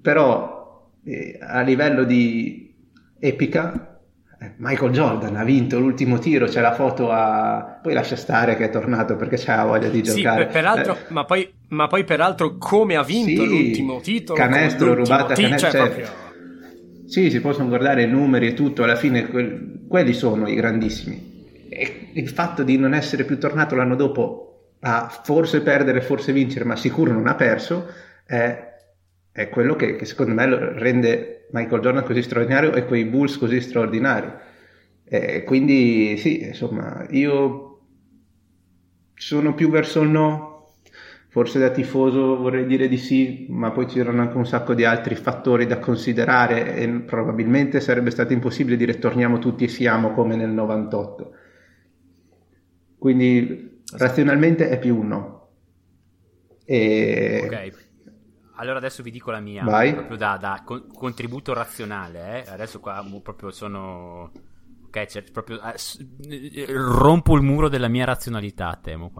però eh, a livello di epica, eh, Michael Jordan ha vinto l'ultimo tiro, c'è la foto a... poi lascia stare che è tornato perché c'ha voglia di giocare. Sì, peraltro, eh. ma, poi, ma, poi, peraltro come ha vinto sì, l'ultimo titolo? Canestro rubata, t- canestro... Cioè, proprio... Sì, si possono guardare i numeri e tutto, alla fine que- quelli sono i grandissimi. E il fatto di non essere più tornato l'anno dopo a forse perdere, forse vincere, ma sicuro non ha perso, è, è quello che, che, secondo me rende Michael Jordan così straordinario e quei Bulls così straordinari. E quindi sì, insomma, io sono più verso il no, Forse da tifoso vorrei dire di sì, ma poi c'erano anche un sacco di altri fattori da considerare e probabilmente sarebbe stato impossibile dire torniamo tutti e siamo come nel 98. Quindi razionalmente è più un no. E... Ok. Allora adesso vi dico la mia, Vai. proprio da, da con- contributo razionale. Eh? Adesso qua proprio sono Ok, cioè, proprio, eh, eh, rompo il muro della mia razionalità, temo.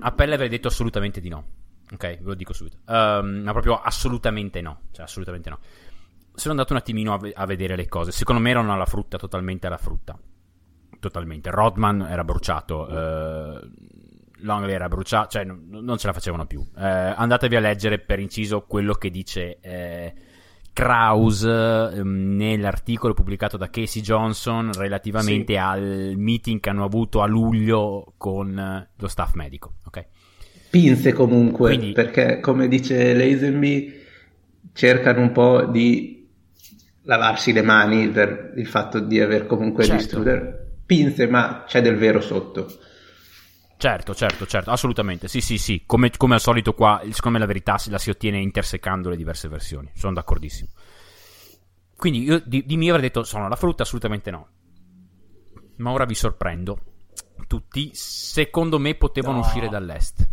A pelle avrei detto assolutamente di no. Ok, ve lo dico subito. Ehm, ma proprio assolutamente no. Cioè, assolutamente no. Sono andato un attimino a, ve- a vedere le cose. Secondo me erano alla frutta, totalmente alla frutta. Totalmente. Rodman era bruciato. eh, Longley era bruciato. Cioè, non, non ce la facevano più. Eh, andatevi a leggere per inciso quello che dice. Eh, Kraus ehm, nell'articolo pubblicato da Casey Johnson relativamente Sì. al meeting che hanno avuto a luglio con eh, lo staff medico. Ok, Pinze comunque, Quindi- perché come dice Lazenby, cercano un po' di lavarsi le mani per il fatto di aver comunque Certo. distrutto. Pinze, ma c'è del vero sotto. Certo, certo, certo, assolutamente. Sì, sì, sì. Come, come al solito, qua, secondo me la verità la si ottiene intersecando le diverse versioni. Sono d'accordissimo. Quindi io di, di mio avrei detto sono la frutta, assolutamente no. Ma ora vi sorprendo. Tutti, secondo me, potevano No. uscire dall'est.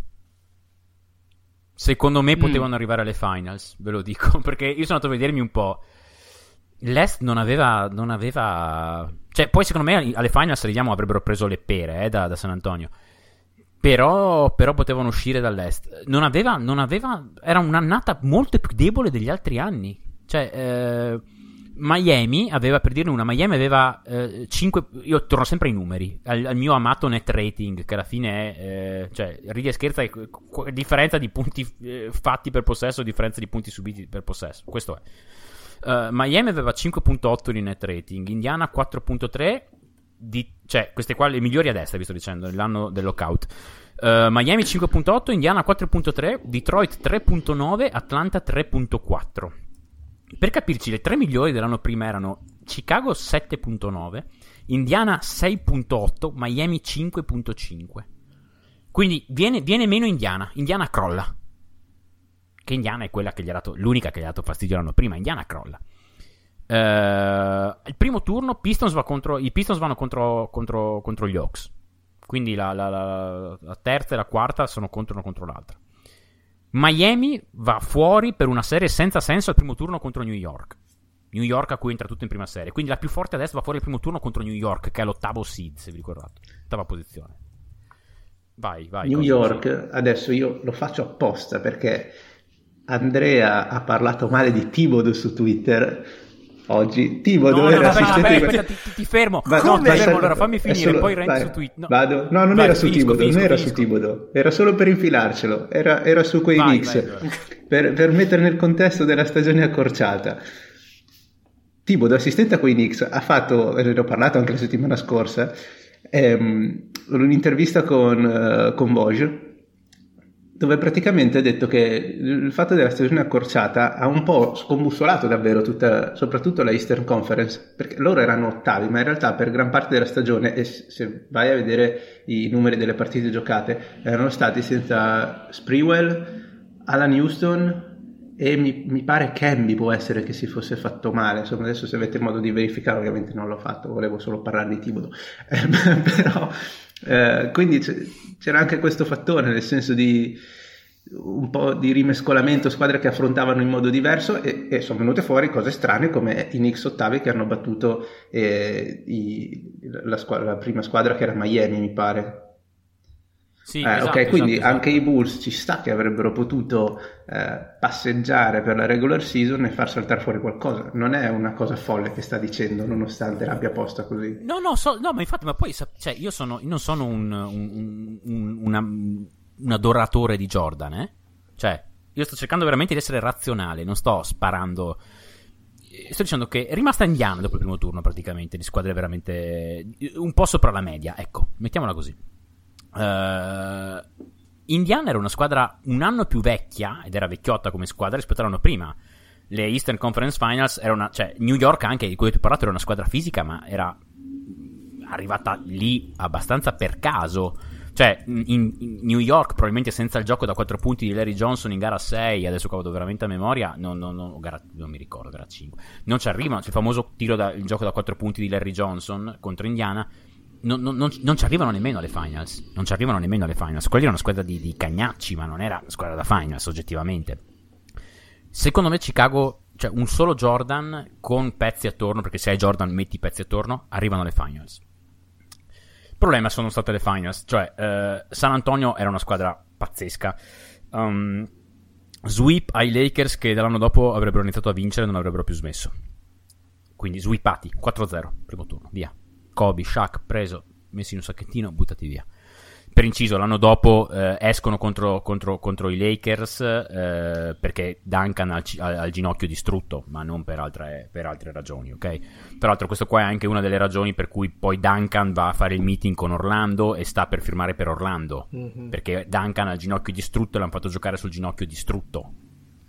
Secondo me Mm. potevano arrivare alle finals, ve lo dico, perché io sono andato a vedermi un po'. L'Est non aveva, non aveva... Cioè, poi secondo me alle finals arriviamo avrebbero preso le pere eh, da, da San Antonio. Però, però potevano uscire dall'Est. Non aveva, non aveva... Era un'annata molto più debole degli altri anni. Cioè, eh, Miami aveva, per dirne una, Miami aveva 5... io torno sempre ai numeri. Al, al mio amato net rating, che alla fine è... eh, cioè, ridi e scherza, è qu- differenza di punti eh, fatti per possesso, differenza di punti subiti per possesso. Questo è. Uh, Miami aveva 5.8 di net rating, Indiana 4.3, di, cioè queste qua le migliori a destra, vi sto dicendo, nell'anno del lockout. Uh, Miami 5.8, Indiana 4.3, Detroit 3.9, Atlanta 3.4. Per capirci, le tre migliori dell'anno prima erano Chicago 7.9, Indiana 6.8, Miami 5.5. Quindi viene, viene meno Indiana, Indiana crolla che Indiana è quella che gli ha dato, l'unica che gli ha dato fastidio l'anno prima. Indiana crolla. Eh, il primo turno Pistons va contro, i Pistons vanno contro, contro, contro gli Hawks. Quindi la, la- la- la terza e la quarta sono contro una contro l'altra. Miami va fuori per una serie senza senso al primo turno contro New York. New York a cui entra tutto in prima serie. Quindi la più forte adesso va fuori al primo turno contro New York, che è l'ottavo seed, se vi ricordate. Ottava posizione. Vai, vai. New York, adesso io lo faccio apposta perché Andrea ha parlato male di Thibodeau su Twitter oggi. Thibodeau No, no, era aspetta, assistente aspetta, aspetta, ti, ti fermo. Va- no, ti fermo. Allora fammi finire, solo- poi rendi su Twitter. No. Vado. No, non Vai, era su finisco, non era finisco. su Thibodeau, era solo per infilarcelo, era, era su quei Vai, Knicks, vai, allora. per, per mettere nel contesto della stagione accorciata. Thibodeau, assistente a quei Knicks, ha fatto, ne ho parlato anche la settimana scorsa, ehm, un'intervista con, eh, con Vosge, dove praticamente ha detto che il fatto della stagione accorciata ha un po' scombussolato davvero tutta, soprattutto la Eastern Conference, perché loro erano ottavi, ma in realtà per gran parte della stagione, e se vai a vedere i numeri delle partite giocate, erano stati senza Sprewell, Alan Houston e mi, mi pare Camby può essere che si fosse fatto male, insomma adesso se avete modo di verificare ovviamente non l'ho fatto, volevo solo parlare di Tibodo, però eh, quindi c'era anche questo fattore nel senso di un po' di rimescolamento, squadre che affrontavano in modo diverso e, e sono venute fuori cose strane come i Knicks ottavi che hanno battuto eh, i- la, squadra- la prima squadra che era Miami mi pare Sì, eh, esatto, ok, quindi esatto, anche i esatto. Bulls ci sta che avrebbero potuto eh, passeggiare per la regular season e far saltare fuori qualcosa. Non è una cosa folle che sta dicendo, nonostante l'abbia posta così. No, no, so- no, ma infatti, ma poi, cioè, io sono, non sono un, un, un- una- un adoratore di Jordan, eh? Cioè, io sto cercando veramente di essere razionale, non sto sparando. Eh, Sto dicendo che è rimasta indiana dopo il primo turno, praticamente, di squadre veramente un po' sopra la media, ecco, mettiamola così. Eh, Indiana era una squadra un anno più vecchia, ed era vecchiotta come squadra rispetto all'anno prima. Le Eastern Conference Finals era una, cioè New York anche di cui ti ho parlato era una squadra fisica, ma era arrivata lì abbastanza per caso. Cioè, in, in New York, probabilmente senza il gioco da 4 punti di Larry Johnson in gara 6, adesso che vado veramente a memoria, non, non- non- gara- non mi ricordo, gara 5. Non ci arrivano, il famoso tiro da, il gioco da 4 punti di Larry Johnson contro Indiana. Non, non- non- non ci arrivano nemmeno alle finals. Non ci arrivano nemmeno alle finals. Quelli erano una squadra di, di cagnacci, ma non era una squadra da finals, oggettivamente. Secondo me Chicago cioè un solo Jordan con pezzi attorno, perché se hai Jordan metti pezzi attorno, arrivano alle finals. Il problema sono state le finals, cioè eh, San Antonio era una squadra pazzesca. Um, sweep ai Lakers che dall'anno dopo avrebbero iniziato a vincere e non avrebbero più smesso. Quindi sweepati, 4-0, primo turno, via. Kobe, Shaq, preso, messi in un sacchettino, buttati via per inciso, l'anno dopo eh, escono contro, contro, contro, i Lakers eh, perché Duncan ha il ginocchio distrutto, ma non per altre, per altre, ragioni, ok? Tra l'altro, questo qua è anche una delle ragioni per cui poi Duncan va a fare il meeting con Orlando e sta per firmare per Orlando, mm-hmm. perché Duncan ha il ginocchio distrutto e l'hanno fatto giocare sul ginocchio distrutto.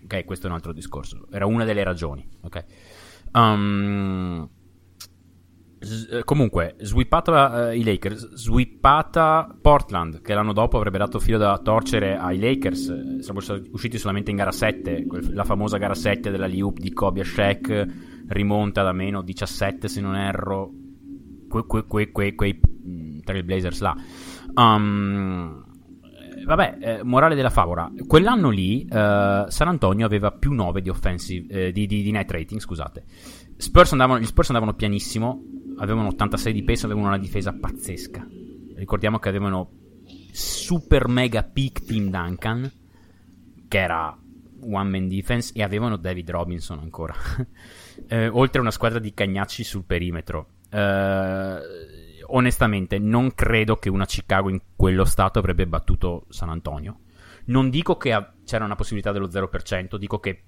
Ok, questo è un altro discorso. Era una delle ragioni, ok? Um, S- comunque, sweepata uh, i Lakers, sweepata Portland, che l'anno dopo avrebbe dato filo da torcere ai Lakers. Sarebbero usciti solamente in gara 7, la famosa gara 7 della Liup di Kobe a Shaq, rimonta da meno 17 se non erro, que, que, que, que, quei mm, Trailblazers là. Um, vabbè, eh, morale della favola. Quell'anno lì eh, San Antonio aveva più 9 di, offensive, eh, di, di, di net rating, scusate. Spurs andavano, gli Spurs andavano pianissimo, avevano 86 di pace, avevano una difesa pazzesca. Ricordiamo che avevano super mega peak Team Duncan, che era one man defense, e avevano David Robinson ancora. eh, oltre a una squadra di cagnacci sul perimetro. Eh, onestamente, non credo che una Chicago in quello stato avrebbe battuto San Antonio. Non dico che c'era una possibilità dello 0%, dico che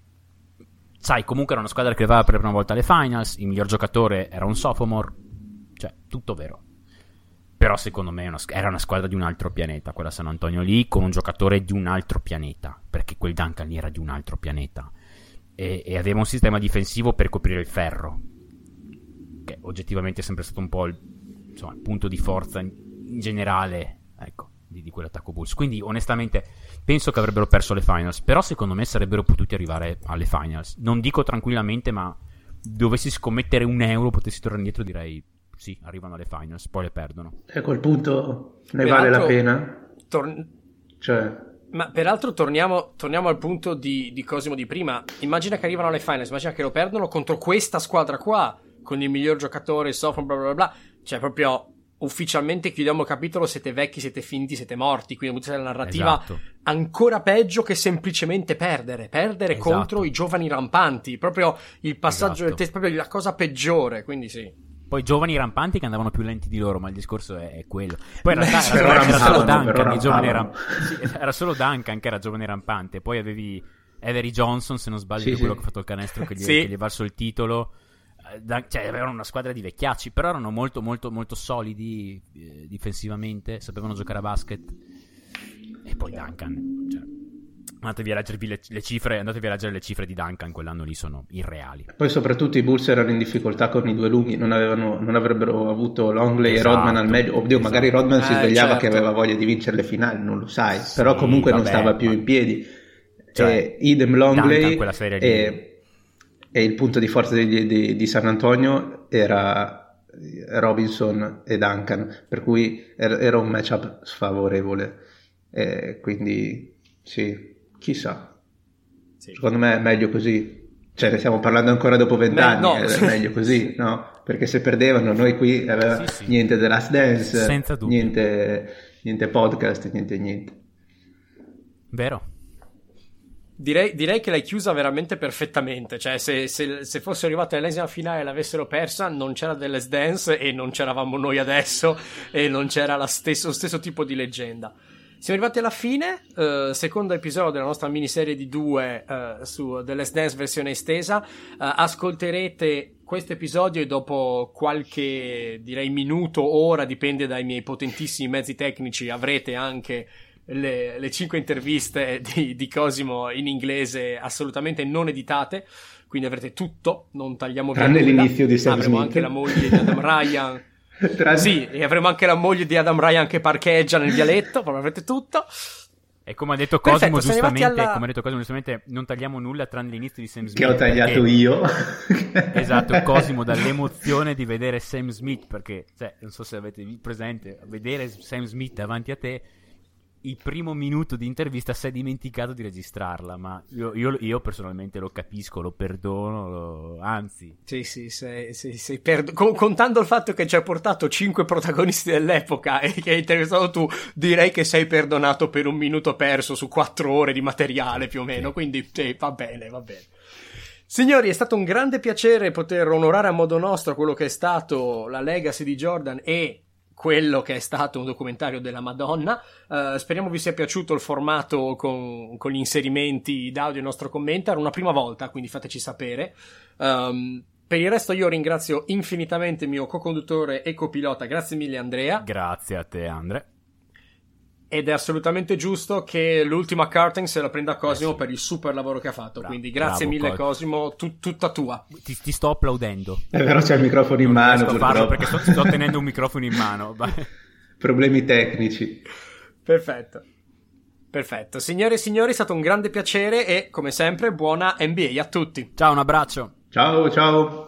sai, comunque era una squadra che arrivava per la prima volta alle finals, il miglior giocatore era un sophomore, cioè, tutto vero. Però secondo me era una squadra di un altro pianeta, quella San Antonio lì, con un giocatore di un altro pianeta, perché quel Duncan lì era di un altro pianeta. E, e aveva un sistema difensivo per coprire il ferro, che oggettivamente è sempre stato un po' il, insomma, il punto di forza in, in generale, ecco, di, di quell'attacco Bulls. Quindi onestamente penso che avrebbero perso le finals, però secondo me sarebbero potuti arrivare alle finals. Non dico tranquillamente, ma dovessi scommettere un euro, potessi tornare indietro, direi sì, arrivano alle finals, poi le perdono. E a quel punto ne vale la pena? Tor- cioè... Ma peraltro torniamo, torniamo al punto di, di, Cosimo di prima. Immagina che arrivano alle finals, immagina che lo perdono contro questa squadra qua, con il miglior giocatore, il sophomore, bla bla bla. Cioè, proprio ufficialmente chiudiamo il capitolo, siete vecchi, siete finti, siete morti, quindi c'è la narrativa esatto. ancora peggio che semplicemente perdere, perdere esatto. contro i giovani rampanti, proprio il passaggio esatto. del test, proprio la cosa peggiore, quindi sì. Poi giovani rampanti che andavano più lenti di loro, ma il discorso è, è quello. Poi in realtà era, era, era, solo Duncan, giovane ram- sì, era solo Duncan che era giovane rampante, poi avevi Avery Johnson, se non sbaglio, sì, quello sì. che ha fatto il canestro che gli, sì. che gli è valso il titolo da, cioè, avevano una squadra di vecchiacci, però erano molto, molto, molto solidi eh, difensivamente, sapevano giocare a basket. E poi Duncan, cioè, andatevi a leggervi le, le, cifre, andatevi a leggere le cifre di Duncan quell'anno lì, sono irreali. Poi soprattutto i Bulls erano in difficoltà con i due lunghi, non, avevano, non avrebbero avuto Longley esatto, e Rodman al meglio. Oddio, esatto. magari Rodman eh, si svegliava certo. che aveva voglia di vincere le finali, non lo sai, sì, però comunque vabbè, non stava più in piedi. Cioè, idem Longley e e il punto di forza di, di, di San Antonio era Robinson e Duncan, per cui era un matchup sfavorevole. Eh, quindi sì, chissà. Sì. Secondo me è meglio così. Cioè, ne stiamo parlando ancora dopo vent'anni, no. è meglio così, no? Perché se perdevano, noi qui aveva sì, sì. niente The Last Dance, niente, niente podcast, niente niente. Vero. Direi, direi, che l'hai chiusa veramente perfettamente. Cioè, se, se, se fosse arrivata all'ennesima finale e l'avessero persa, non c'era dell'S Dance e non c'eravamo noi adesso e non c'era stesso, lo stesso tipo di leggenda. Siamo arrivati alla fine, uh, secondo episodio della nostra miniserie di due uh, su The Last Dance versione estesa. Uh, ascolterete questo episodio e dopo qualche, direi, minuto ora, dipende dai miei potentissimi mezzi tecnici, avrete anche le, le cinque interviste di, di, Cosimo in inglese assolutamente non editate, quindi avrete tutto, non tagliamo via Tranne l'inizio di Sam Avremo Smith. anche la moglie di Adam Ryan. Tranne... Sì, e avremo anche la moglie di Adam Ryan che parcheggia nel vialetto, proprio avrete tutto. E come ha detto Cosimo Perfetto, giustamente, alla... come ha detto Cosimo giustamente, non tagliamo nulla tranne l'inizio di Sam Smith. Che ho tagliato perché... io. esatto, Cosimo dall'emozione di vedere Sam Smith, perché, cioè, non so se avete presente, vedere Sam Smith davanti a te il primo minuto di intervista si è dimenticato di registrarla, ma io, io, io personalmente lo capisco, lo perdono, lo... anzi... Sì, sì, sei, sei, sei perdo... Con, contando il fatto che ci hai portato cinque protagonisti dell'epoca e che hai intervistato tu, direi che sei perdonato per un minuto perso su quattro ore di materiale più o meno, quindi sì, va bene, va bene. Signori, è stato un grande piacere poter onorare a modo nostro quello che è stato la legacy di Jordan e quello che è stato un documentario della Madonna. Uh, speriamo vi sia piaciuto il formato con, con, gli inserimenti d'audio del nostro commento. Era una prima volta, quindi fateci sapere. Um, per il resto io ringrazio infinitamente il mio co-conduttore e copilota. Grazie mille Andrea. Grazie a te Andre. Ed è assolutamente giusto che l'ultima curtain se la prenda Cosimo eh sì. per il super lavoro che ha fatto. Bravo, Quindi grazie bravo, mille Cosimo, tu, tutta tua. Ti, ti, sto applaudendo. È vero, c'è il microfono in non mano. Non farlo perché sto, sto tenendo un microfono in mano. Problemi tecnici. Perfetto. Perfetto. Signore e signori, è stato un grande piacere e, come sempre, buona NBA a tutti. Ciao, un abbraccio. Ciao, ciao.